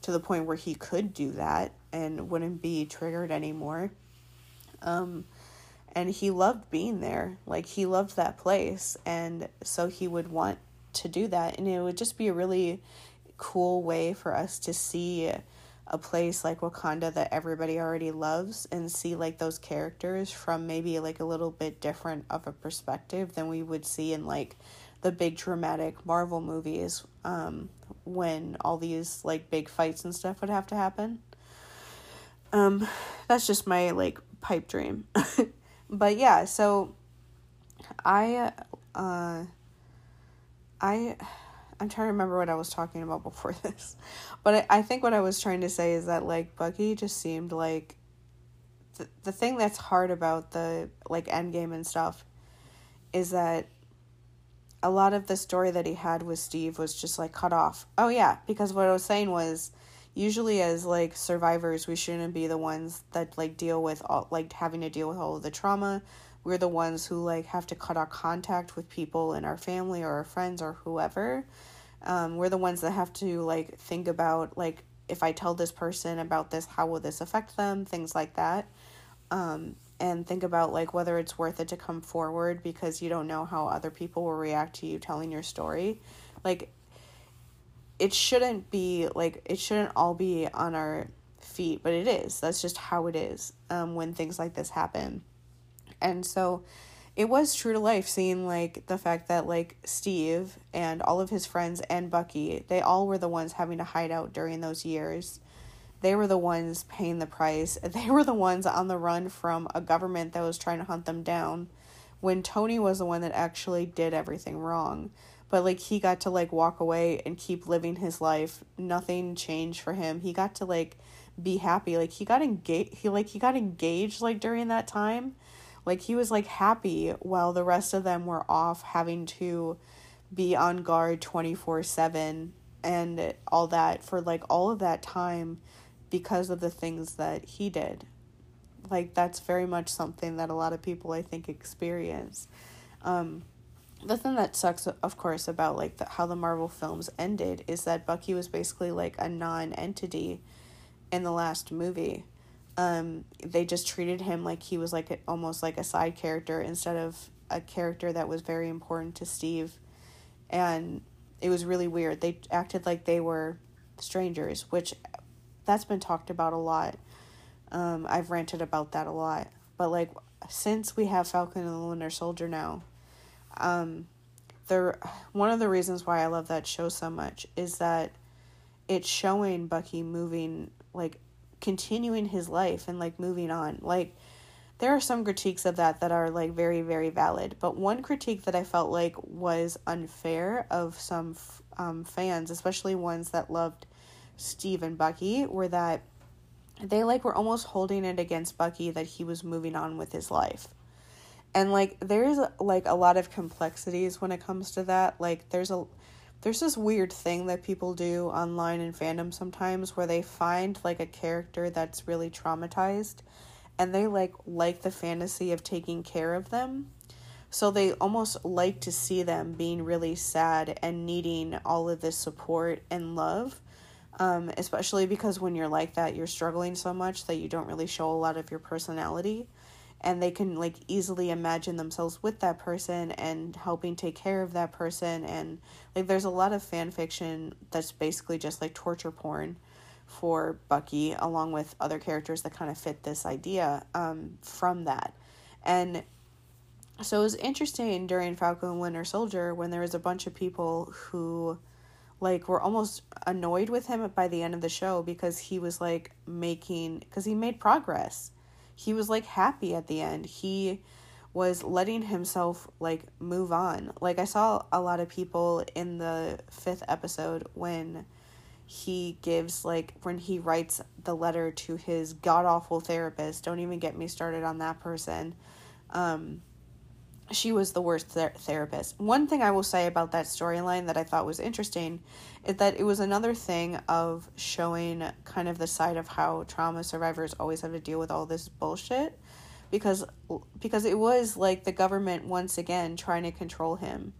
to the point where he could do that and wouldn't be triggered anymore. Um, and he loved being there. Like he loved that place, and so he would want to do that. And it would just be a really cool way for us to see a place like Wakanda that everybody already loves and see like those characters from maybe like a little bit different of a perspective than we would see in like the big dramatic Marvel movies um, when all these like big fights and stuff would have to happen. Um, that's just my like pipe dream. but yeah, so I uh I I'm trying to remember what I was talking about before this. But I, I think what I was trying to say is that like Bucky just seemed like the the thing that's hard about the like Endgame and stuff is that a lot of the story that he had with Steve was just like cut off. Oh yeah, because what I was saying was usually as like survivors we shouldn't be the ones that like deal with all like having to deal with all of the trauma we're the ones who like have to cut our contact with people in our family or our friends or whoever um, we're the ones that have to like think about like if i tell this person about this how will this affect them things like that um, and think about like whether it's worth it to come forward because you don't know how other people will react to you telling your story like it shouldn't be like it shouldn't all be on our feet, but it is. That's just how it is um, when things like this happen. And so it was true to life seeing like the fact that like Steve and all of his friends and Bucky, they all were the ones having to hide out during those years. They were the ones paying the price. They were the ones on the run from a government that was trying to hunt them down when Tony was the one that actually did everything wrong. But like he got to like walk away and keep living his life. Nothing changed for him. He got to like be happy. Like he got engaged he like he got engaged like during that time like he was like happy while the rest of them were off having to be on guard 24/7 and all that for like all of that time because of the things that he did. Like that's very much something that a lot of people I think experience. Um the thing that sucks of course about like the, how the marvel films ended is that bucky was basically like a non-entity in the last movie um, they just treated him like he was like a, almost like a side character instead of a character that was very important to steve. And it was really weird. They acted like they were strangers which that's been talked about a lot. Um, i've ranted about that a lot. But like since we have falcon and the winter soldier now um, the one of the reasons why I love that show so much is that it's showing Bucky moving like continuing his life and like moving on. Like there are some critiques of that that are like very very valid, but one critique that I felt like was unfair of some um, fans, especially ones that loved Steve and Bucky, were that they like were almost holding it against Bucky that he was moving on with his life. And like there's like a lot of complexities when it comes to that. Like there's a there's this weird thing that people do online in fandom sometimes where they find like a character that's really traumatized and they like like the fantasy of taking care of them. So they almost like to see them being really sad and needing all of this support and love um, especially because when you're like that, you're struggling so much that you don't really show a lot of your personality. And they can like easily imagine themselves with that person and helping take care of that person. And like, there's a lot of fan fiction that's basically just like torture porn for Bucky, along with other characters that kind of fit this idea um, from that. And so it was interesting during Falcon and Winter Soldier when there was a bunch of people who like were almost annoyed with him by the end of the show because he was like making because he made progress he was like happy at the end. He was letting himself like move on. Like i saw a lot of people in the fifth episode when he gives like when he writes the letter to his god awful therapist. Don't even get me started on that person. Um she was the worst ther- therapist. One thing I will say about that storyline that I thought was interesting is that it was another thing of showing kind of the side of how trauma survivors always have to deal with all this bullshit because because it was like the government once again trying to control him.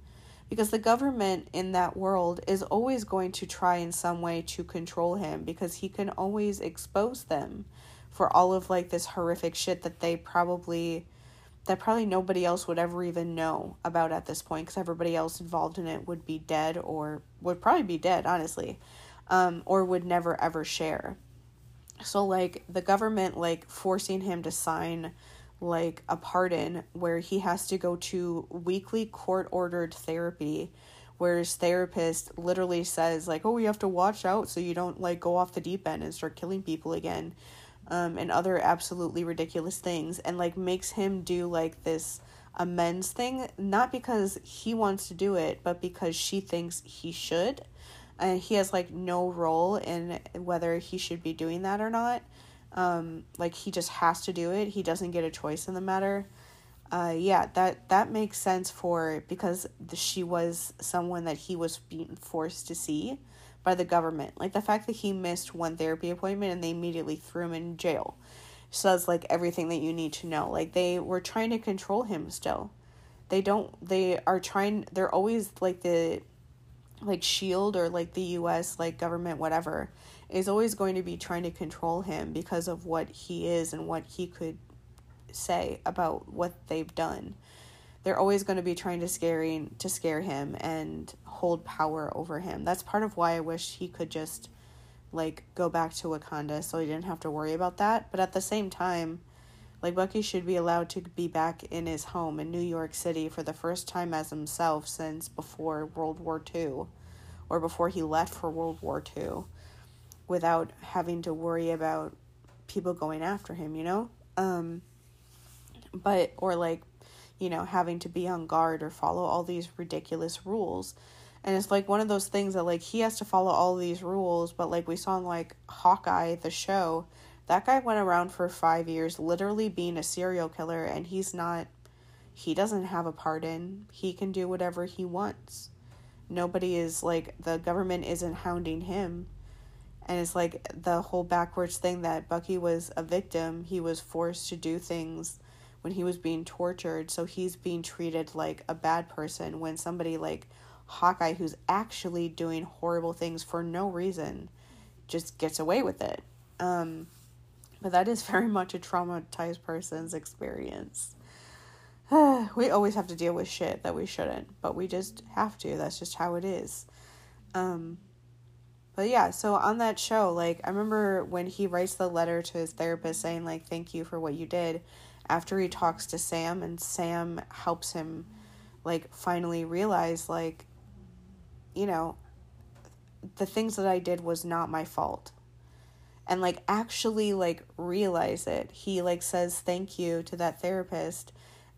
Because the government in that world is always going to try in some way to control him because he can always expose them for all of like this horrific shit that they probably that probably nobody else would ever even know about at this point because everybody else involved in it would be dead or would probably be dead, honestly, um, or would never ever share. So, like, the government, like, forcing him to sign, like, a pardon where he has to go to weekly court ordered therapy where his therapist literally says like oh you have to watch out so you don't like go off the deep end and start killing people again um, and other absolutely ridiculous things and like makes him do like this amends thing not because he wants to do it but because she thinks he should. And he has like no role in whether he should be doing that or not. Um, like he just has to do it. He doesn't get a choice in the matter. Uh, yeah that that makes sense for because she was someone that he was being forced to see by the government. Like the fact that he missed one therapy appointment and they immediately threw him in jail says like everything that you need to know. Like they were trying to control him still. They don't they are trying they're always like the like shield or like the US like government whatever is always going to be trying to control him because of what he is and what he could say about what they've done they're always going to be trying to scaring to scare him and hold power over him. That's part of why I wish he could just like go back to Wakanda so he didn't have to worry about that. But at the same time, like Bucky should be allowed to be back in his home in New York City for the first time as himself since before World War II or before he left for World War II without having to worry about people going after him, you know? Um but or like you know, having to be on guard or follow all these ridiculous rules. And it's like one of those things that like he has to follow all these rules, but like we saw in like Hawkeye, the show, that guy went around for five years literally being a serial killer and he's not he doesn't have a pardon. He can do whatever he wants. Nobody is like the government isn't hounding him. And it's like the whole backwards thing that Bucky was a victim. He was forced to do things when he was being tortured, so he's being treated like a bad person when somebody like Hawkeye, who's actually doing horrible things for no reason, just gets away with it. Um, but that is very much a traumatized person's experience. we always have to deal with shit that we shouldn't, but we just have to. That's just how it is. Um, but yeah, so on that show, like, I remember when he writes the letter to his therapist saying, like, thank you for what you did after he talks to Sam and Sam helps him like finally realize like you know the things that I did was not my fault. And like actually like realize it. He like says thank you to that therapist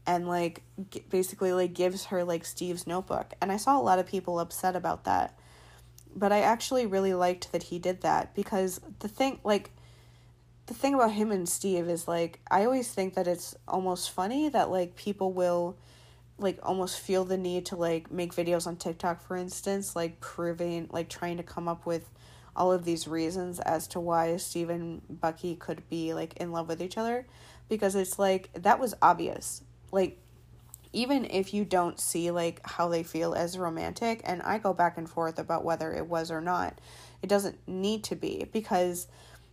and like g- basically like gives her like Steve's notebook. And I saw a lot of people upset about that. But I actually really liked that he did that because the thing like the thing about him and Steve is like I always think that it's almost funny that like people will like almost feel the need to like make videos on TikTok for instance like proving like trying to come up with all of these reasons as to why Steve and Bucky could be like in love with each other. Because it's like that was obvious. Like even if you don't see like how they feel as romantic and I go back and forth about whether it was or not it doesn't need to be. Because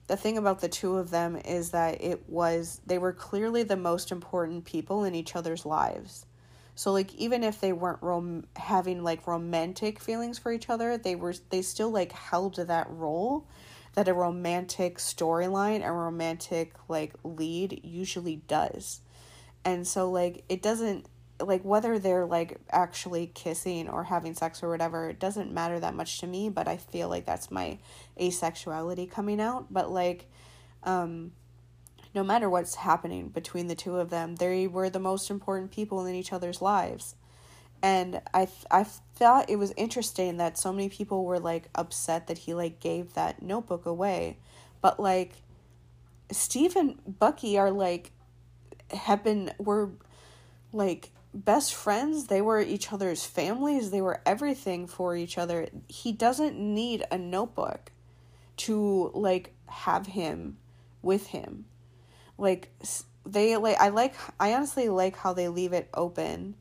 the thing about the two of them is that it was they were clearly the most important people in each other's lives. So like even if they weren't rom- having like romantic feelings for each other, they were they still like held that role that a romantic storyline, a romantic like lead usually does. And so like it doesn't like whether they're like actually kissing or having sex or whatever it doesn't matter that much to me but i feel like that's my asexuality coming out. But like um no matter what's happening between the two of them they were the most important people in each other's lives. And i i thought it was interesting that so many people were like upset that he like gave that notebook away. But like steve and bucky are like have been were like best friends. They were each other's families. They were everything for each other. He doesn't need a notebook to like have him with him. Like they like I like I honestly like how they leave it open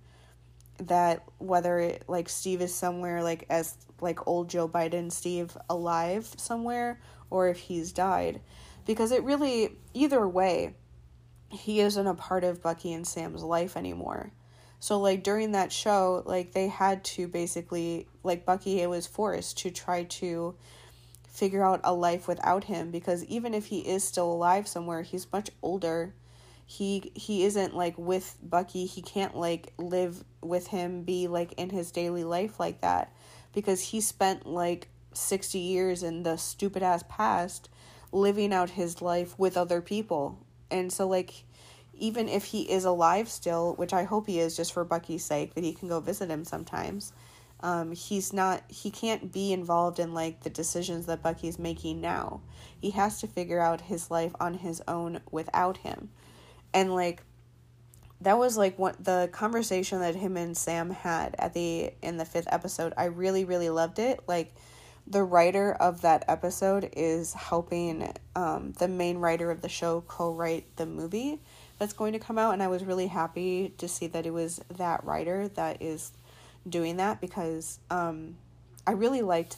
that whether it like Steve is somewhere like as like old Joe Biden Steve alive somewhere or if he's died because it really either way he isn't a part of Bucky and Sam's life anymore. So like during that show, like they had to basically like Bucky was forced to try to figure out a life without him because even if he is still alive somewhere, he's much older. He he isn't like with Bucky. He can't like live with him, be like in his daily life like that because he spent like 60 years in the stupid ass past living out his life with other people. And so like even if he is alive still, which I hope he is just for Bucky's sake, that he can go visit him sometimes. Um, he's not he can't be involved in like the decisions that Bucky's making now. He has to figure out his life on his own without him. And like that was like what the conversation that him and Sam had at the in the fifth episode. I really, really loved it. Like the writer of that episode is helping um, the main writer of the show co-write the movie that's going to come out and I was really happy to see that it was that writer that is doing that because um, I really liked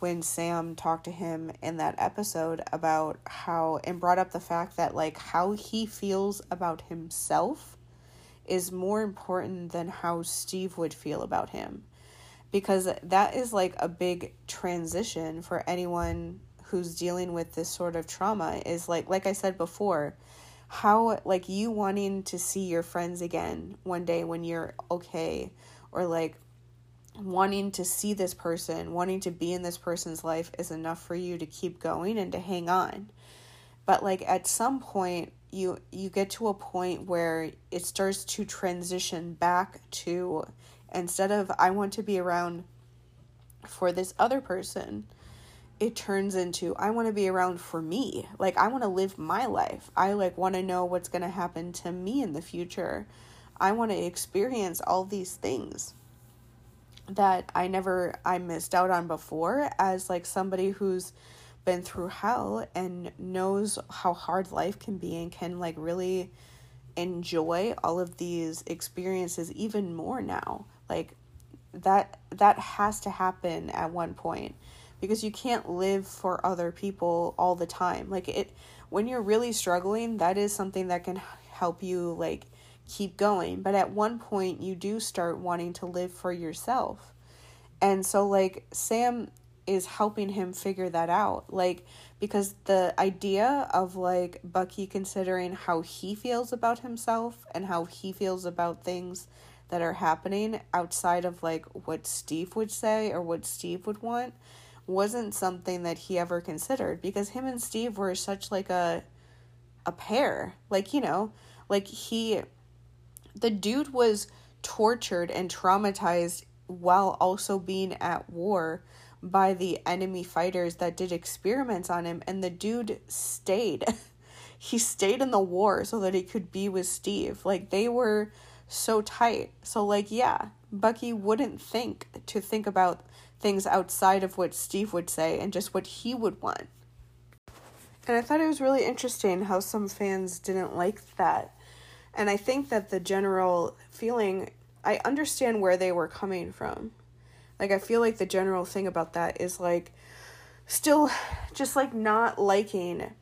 when Sam talked to him in that episode about how and brought up the fact that like how he feels about himself is more important than how Steve would feel about him. Because that is like a big transition for anyone who's dealing with this sort of trauma is like like I said before how like you wanting to see your friends again one day when you're okay or like wanting to see this person, wanting to be in this person's life is enough for you to keep going and to hang on. But like at some point you you get to a point where it starts to transition back to instead of I want to be around for this other person it turns into I want to be around for me. Like I want to live my life. I like want to know what's going to happen to me in the future. I want to experience all these things that I never I missed out on before as like somebody who's been through hell and knows how hard life can be and can like really enjoy all of these experiences even more now. Like that that has to happen at one point because you can't live for other people all the time. Like it when you're really struggling, that is something that can help you like keep going. But at one point you do start wanting to live for yourself. And so like Sam is helping him figure that out. Like because the idea of like Bucky considering how he feels about himself and how he feels about things that are happening outside of like what Steve would say or what Steve would want wasn't something that he ever considered because him and Steve were such like a a pair. Like, you know, like he the dude was tortured and traumatized while also being at war by the enemy fighters that did experiments on him and the dude stayed. he stayed in the war so that he could be with Steve. Like they were so tight. So like yeah, Bucky wouldn't think to think about things outside of what Steve would say and just what he would want. And I thought it was really interesting how some fans didn't like that. And I think that the general feeling, I understand where they were coming from. Like, I feel like the general thing about that is like still just like not liking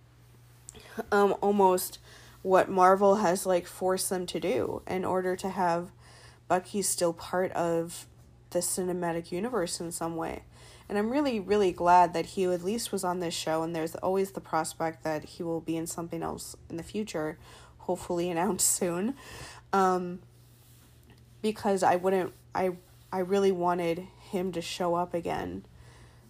um almost what Marvel has like forced them to do in order to have Bucky still part of the cinematic universe in some way. And I'm really, really glad that he at least was on this show, and there's always the prospect that he will be in something else in the future, hopefully announced soon. Um, because I wouldn't, I, I really wanted him to show up again.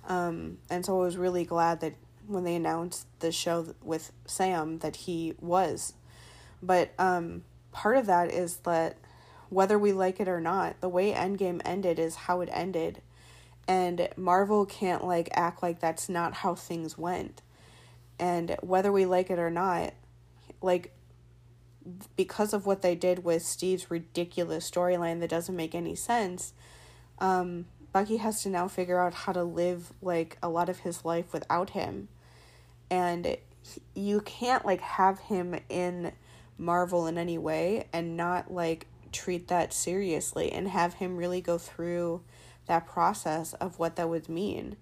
Um, and so I was really glad that when they announced the show with Sam that he was. But um, part of that is that whether we like it or not, the way Endgame ended is how it ended and Marvel can't like act like that's not how things went. And whether we like it or not, like because of what they did with Steve's ridiculous storyline that doesn't make any sense, um, Bucky has to now figure out how to live like a lot of his life without him. And you can't like have him in Marvel in any way and not like treat that seriously and have him really go through that process of what that would mean.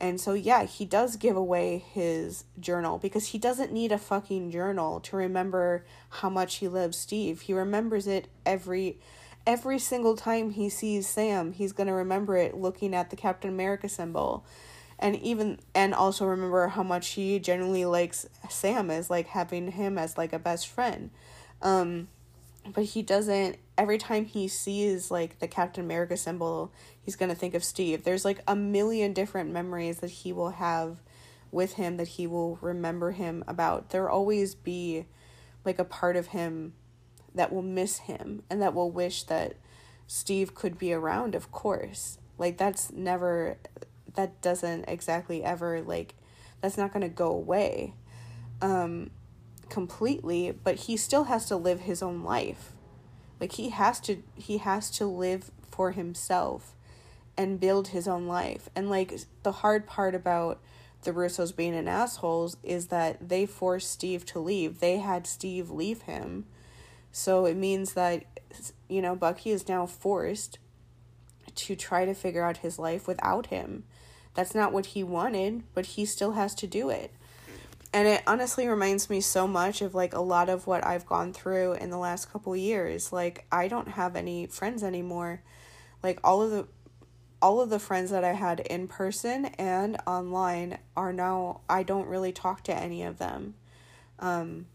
And so, yeah, he does give away his journal because he doesn't need a fucking journal to remember how much he loves Steve. He remembers it every every single time he sees Sam. He's going to remember it looking at the Captain America symbol. And even and also remember how much he genuinely likes Sam as like having him as like a best friend. Um but he doesn't every time he sees like the Captain America symbol, he's going to think of Steve. There's like a million different memories that he will have with him that he will remember him about. There'll always be like a part of him that will miss him and that will wish that Steve could be around, of course. Like that's never that doesn't exactly ever like that's not going to go away. Um completely, but he still has to live his own life. Like he has to he has to live for himself and build his own life. And like the hard part about the Russos being an assholes is that they forced Steve to leave. They had Steve leave him. So it means that you know, Bucky is now forced to try to figure out his life without him. That's not what he wanted, but he still has to do it and it honestly reminds me so much of like a lot of what I've gone through in the last couple years. Like I don't have any friends anymore. Like all of the all of the friends that I had in person and online are now I don't really talk to any of them. Um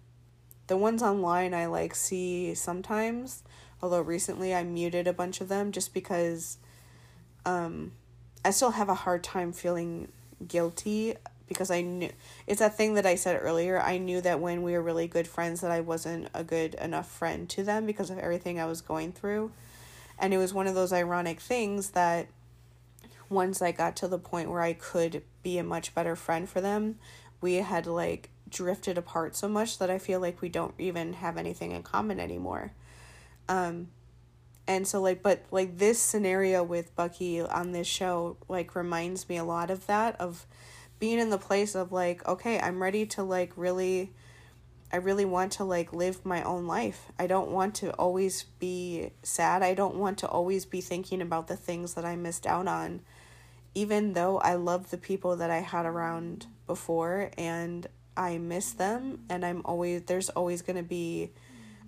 the ones online I like see sometimes, although recently I muted a bunch of them just because um I still have a hard time feeling guilty because I knew it's that thing that I said earlier. I knew that when we were really good friends that I wasn't a good enough friend to them because of everything I was going through. And it was one of those ironic things that once I got to the point where I could be a much better friend for them, we had like drifted apart so much that I feel like we don't even have anything in common anymore. Um and so like but like this scenario with Bucky on this show like reminds me a lot of that of being in the place of like okay i'm ready to like really i really want to like live my own life. I don't want to always be sad. I don't want to always be thinking about the things that i missed out on even though i love the people that i had around before and i miss them. And i'm always there's always going to be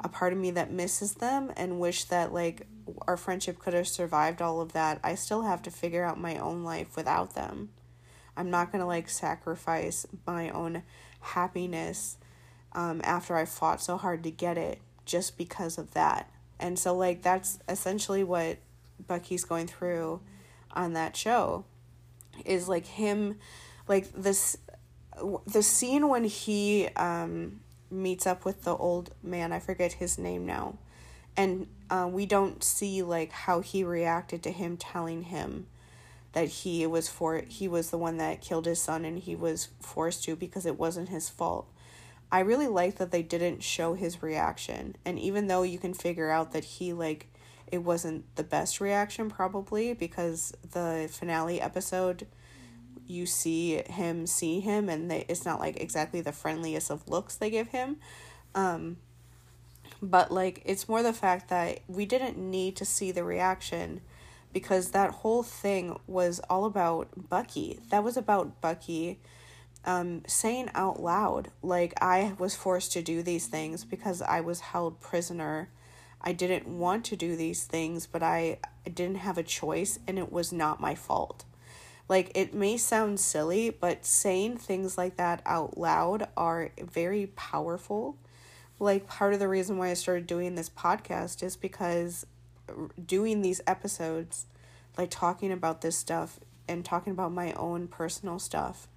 a part of me that misses them and wish that like our friendship could have survived all of that. I still have to figure out my own life without them I'm not going to like sacrifice my own happiness um, after I fought so hard to get it just because of that. And so, like, that's essentially what Bucky's going through on that show is like him, like, this, the scene when he um, meets up with the old man, I forget his name now. And uh, we don't see like how he reacted to him telling him that he was for he was the one that killed his son and he was forced to because it wasn't his fault. I really like that they didn't show his reaction. And even though you can figure out that he like it wasn't the best reaction probably because the finale episode you see him see him and they, it's not like exactly the friendliest of looks they give him um but like it's more the fact that we didn't need to see the reaction because that whole thing was all about Bucky. That was about Bucky um saying out loud like I was forced to do these things because I was held prisoner. I didn't want to do these things but I, I didn't have a choice and it was not my fault. Like, it may sound silly, but saying things like that out loud are very powerful. Like, part of the reason why I started doing this podcast is because doing these episodes, like talking about this stuff and talking about my own personal stuff,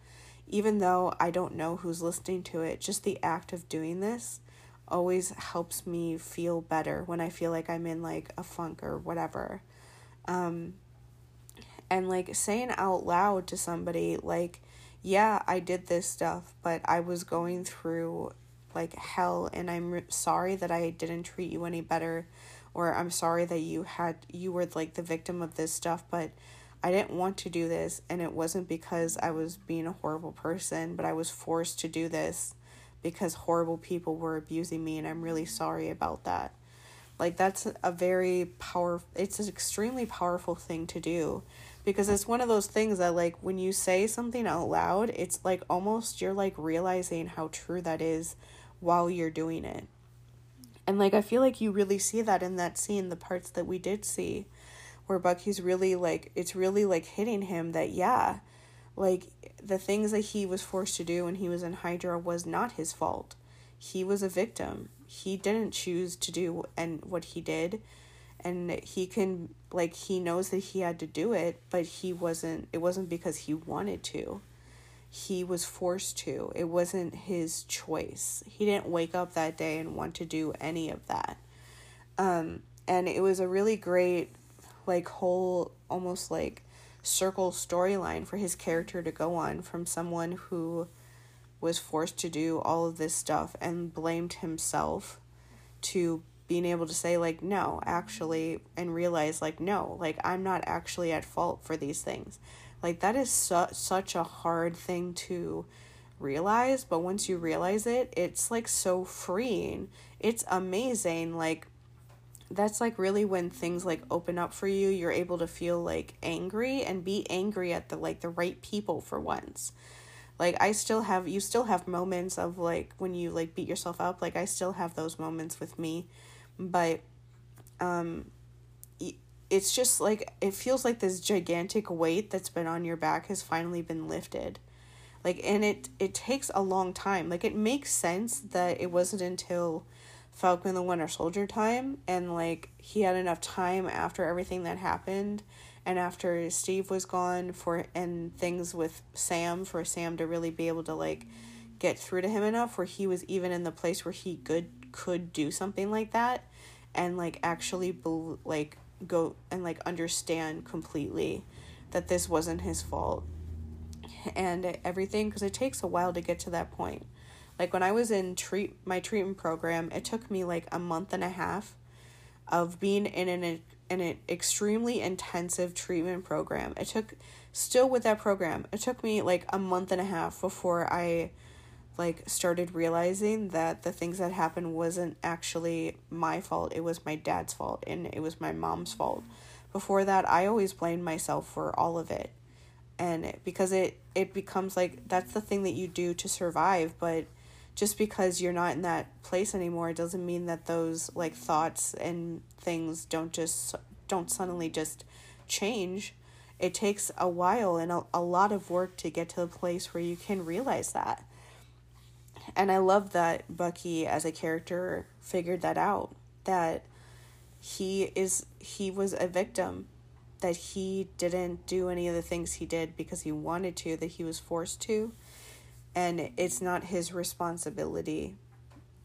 even though I don't know who's listening to it, just the act of doing this always helps me feel better when I feel like I'm in like a funk or whatever. Um, and like saying out loud to somebody like yeah i did this stuff but i was going through like hell and i'm sorry that i didn't treat you any better or i'm sorry that you had you were like the victim of this stuff but i didn't want to do this and it wasn't because i was being a horrible person but i was forced to do this because horrible people were abusing me and i'm really sorry about that. Like that's a very powerful it's an extremely powerful thing to do because it's one of those things that like when you say something out loud it's like almost you're like realizing how true that is while you're doing it and like i feel like you really see that in that scene the parts that we did see where bucky's really like it's really like hitting him that yeah like the things that he was forced to do when he was in hydra was not his fault. He was a victim. He didn't choose to do and what he did. And he can like he knows that he had to do it but he wasn't it wasn't because he wanted to he was forced to. It wasn't his choice. He didn't wake up that day and want to do any of that. Um and it was a really great like whole almost like circle storyline for his character to go on from someone who was forced to do all of this stuff and blamed himself to being able to say like no actually and realize like no like i'm not actually at fault for these things like that is su- such a hard thing to realize but once you realize it it's like so freeing. It's amazing like that's like really when things like open up for you you're able to feel like angry and be angry at the like the right people for once. Like i still have you still have moments of like when you like beat yourself up like i still have those moments with me but um it's just like it feels like this gigantic weight that's been on your back has finally been lifted. Like and it it takes a long time. Like it makes sense that it wasn't until falcon the winter soldier time and like he had enough time after everything that happened and after steve was gone for and things with sam for sam to really be able to like get through to him enough where he was even in the place where he could could do something like that and like actually be- like go and like understand completely that this wasn't his fault. And everything because it takes a while to get to that point. Like when i was in treat my treatment program it took me like a month and a half of being in an in an extremely intensive treatment program. It took still with that program it took me like a month and a half before i like started realizing that the things that happened wasn't actually my fault it was my dad's fault and it was my mom's fault. Before that i always blamed myself for all of it. And because it it becomes like that's the thing that you do to survive but just because you're not in that place anymore doesn't mean that those like thoughts and things don't just don't suddenly just change. It takes a while and a, a lot of work to get to the place where you can realize that and I love that Bucky as a character figured that out that he is he was a victim that he didn't do any of the things he did because he wanted to that he was forced to and it's not his responsibility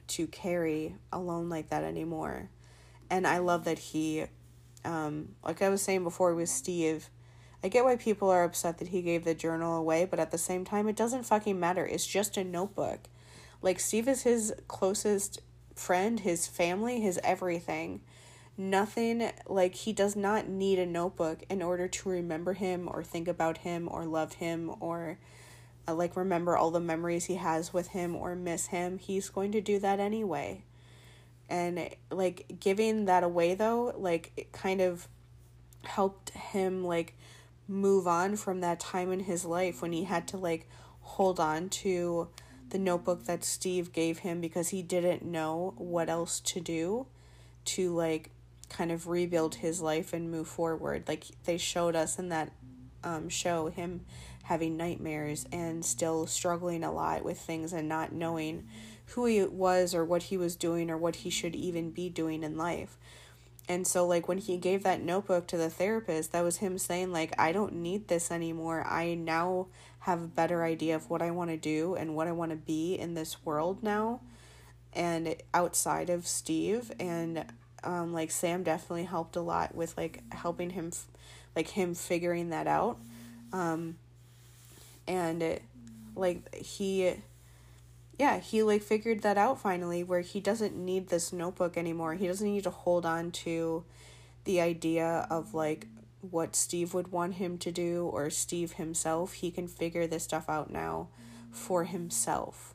to carry alone like that anymore and I love that he um like I was saying before with Steve I get why people are upset that he gave the journal away, but at the same time, it doesn't fucking matter. It's just a notebook. Like Steve is his closest friend, his family, his everything. Nothing like he does not need a notebook in order to remember him or think about him or love him or uh, like remember all the memories he has with him or miss him. He's going to do that anyway. And like giving that away though, like it kind of helped him like move on from that time in his life when he had to like hold on to the notebook that Steve gave him because he didn't know what else to do to like kind of rebuild his life and move forward. Like they showed us in that um, show him having nightmares and still struggling a lot with things and not knowing who he was or what he was doing or what he should even be doing in life. And so like when he gave that notebook to the therapist, that was him saying like I don't need this anymore. I now have a better idea of what I want to do and what I want to be in this world now and outside of Steve and um like Sam definitely helped a lot with like helping him like him figuring that out. Um and like he yeah, he like figured that out finally where he doesn't need this notebook anymore. He doesn't need to hold on to the idea of like what Steve would want him to do or Steve himself. He can figure this stuff out now for himself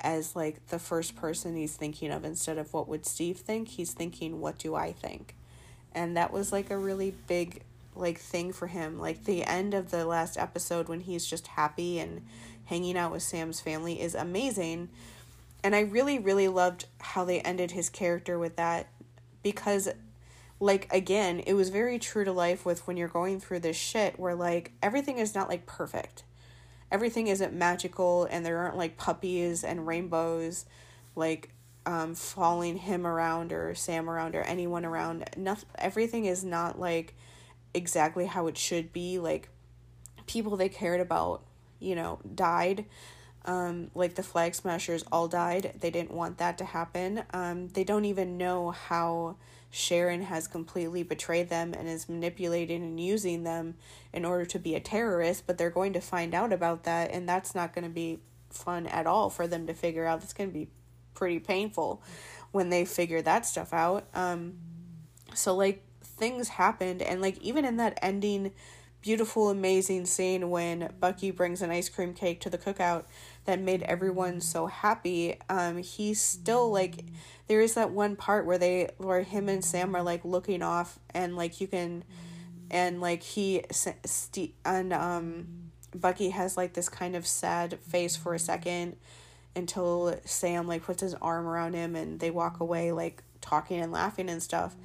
as like the first person he's thinking of instead of what would Steve think. He's thinking what do I think? And that was like a really big like thing for him. Like the end of the last episode when he's just happy and hanging out with Sam's family is amazing. And I really, really loved how they ended his character with that because, like, again, it was very true to life with when you're going through this shit where, like, everything is not, like, perfect. Everything isn't magical and there aren't, like, puppies and rainbows, like, um, following him around or Sam around or anyone around. Nothing, everything is not, like, exactly how it should be. Like, people they cared about you know, died. Um, like the flag smashers all died. They didn't want that to happen. Um, they don't even know how Sharon has completely betrayed them and is manipulating and using them in order to be a terrorist, but they're going to find out about that, and that's not going to be fun at all for them to figure out. It's going to be pretty painful when they figure that stuff out. Um, so, like, things happened, and, like, even in that ending beautiful, amazing scene when Bucky brings an ice cream cake to the cookout that made everyone so happy. Um, he's still like, there is that one part where they, where him and Sam are like looking off, and like you can, and like he, and um, Bucky has like this kind of sad face for a second until Sam like puts his arm around him and they walk away like talking and laughing and stuff.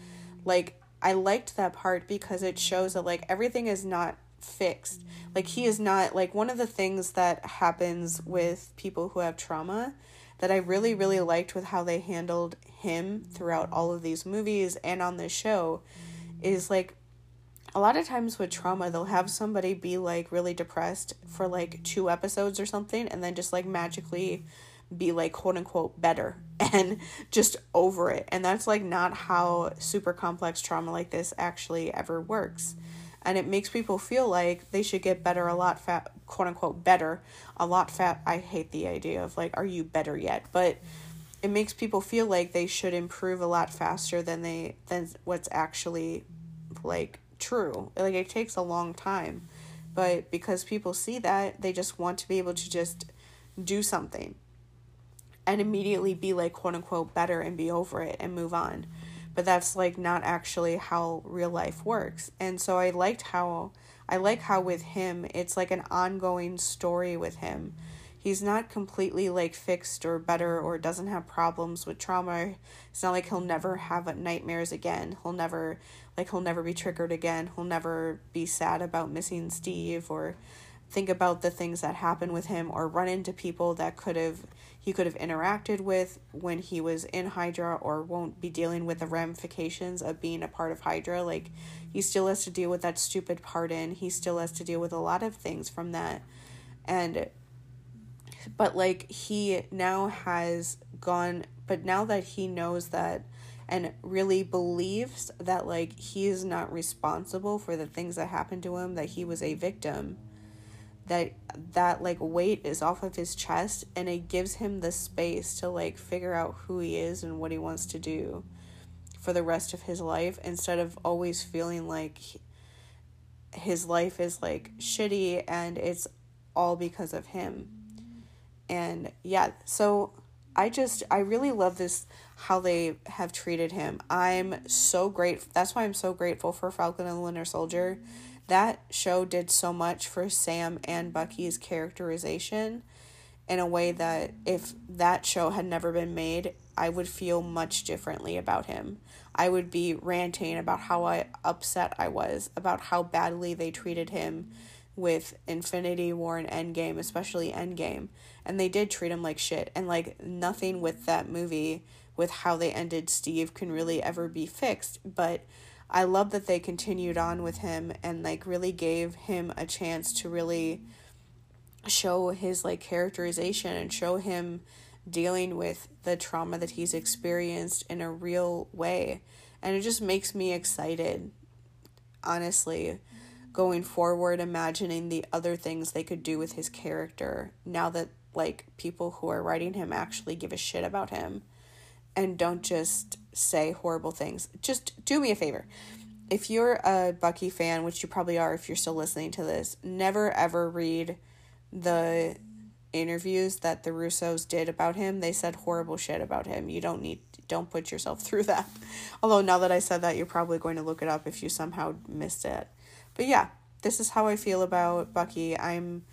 Like I liked that part because it shows that like everything is not fixed. Like he is not like one of the things that happens with people who have trauma that I really really liked with how they handled him throughout all of these movies and on this show is like a lot of times with trauma they'll have somebody be like really depressed for like two episodes or something and then just like magically be like quote unquote better and just over it. And that's like not how super complex trauma like this actually ever works. And it makes people feel like they should get better a lot fat quote unquote better a lot fat I hate the idea of like are you better yet? But it makes people feel like they should improve a lot faster than they than what's actually like true. Like it takes a long time. But because people see that, they just want to be able to just do something and immediately be like quote unquote better and be over it and move on. But that's like not actually how real life works. And so I liked how I like how with him it's like an ongoing story with him. He's not completely like fixed or better or doesn't have problems with trauma. It's not like he'll never have nightmares again. He'll never like he'll never be triggered again. He'll never be sad about missing Steve or think about the things that happened with him or run into people that could have he could have interacted with when he was in Hydra or won't be dealing with the ramifications of being a part of Hydra. Like, he still has to deal with that stupid pardon. He still has to deal with a lot of things from that. And, but like, he now has gone, but now that he knows that and really believes that, like, he is not responsible for the things that happened to him, that he was a victim that that like weight is off of his chest and it gives him the space to like figure out who he is and what he wants to do for the rest of his life instead of always feeling like his life is like shitty and it's all because of him. And yeah, so I just I really love this how they have treated him. I'm so grateful. That's why I'm so grateful for Falcon and the Winter Soldier. That show did so much for Sam and Bucky's characterization in a way that if that show had never been made, I would feel much differently about him. I would be ranting about how I upset I was about how badly they treated him with Infinity War and Endgame, especially Endgame. And they did treat him like shit. And like nothing with that movie, with how they ended Steve, can really ever be fixed. But I love that they continued on with him and like really gave him a chance to really show his like characterization and show him dealing with the trauma that he's experienced in a real way. And it just makes me excited, honestly, going forward, imagining the other things they could do with his character now that, like, people who are writing him actually give a shit about him and don't just say horrible things. Just do me a favor. If you're a Bucky fan, which you probably are if you're still listening to this, never ever read the interviews that the Russos did about him, they said horrible shit about him. You don't need don't put yourself through that. Although now that I said that, you're probably going to look it up if you somehow missed it. But yeah, this is how I feel about Bucky. I'm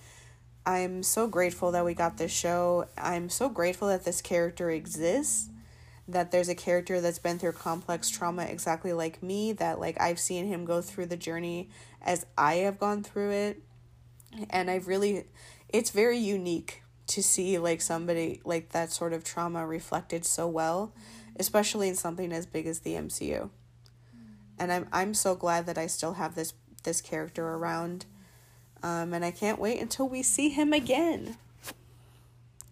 I'm so grateful that we got this show. I'm so grateful that this character exists. That there's a character that's been through complex trauma exactly like me, that like I've seen him go through the journey as I have gone through it. And I've really it's very unique to see like somebody like that sort of trauma reflected so well, especially in something as big as the MCU. And I'm I'm so glad that I still have this this character around. Um, and I can't wait until we see him again.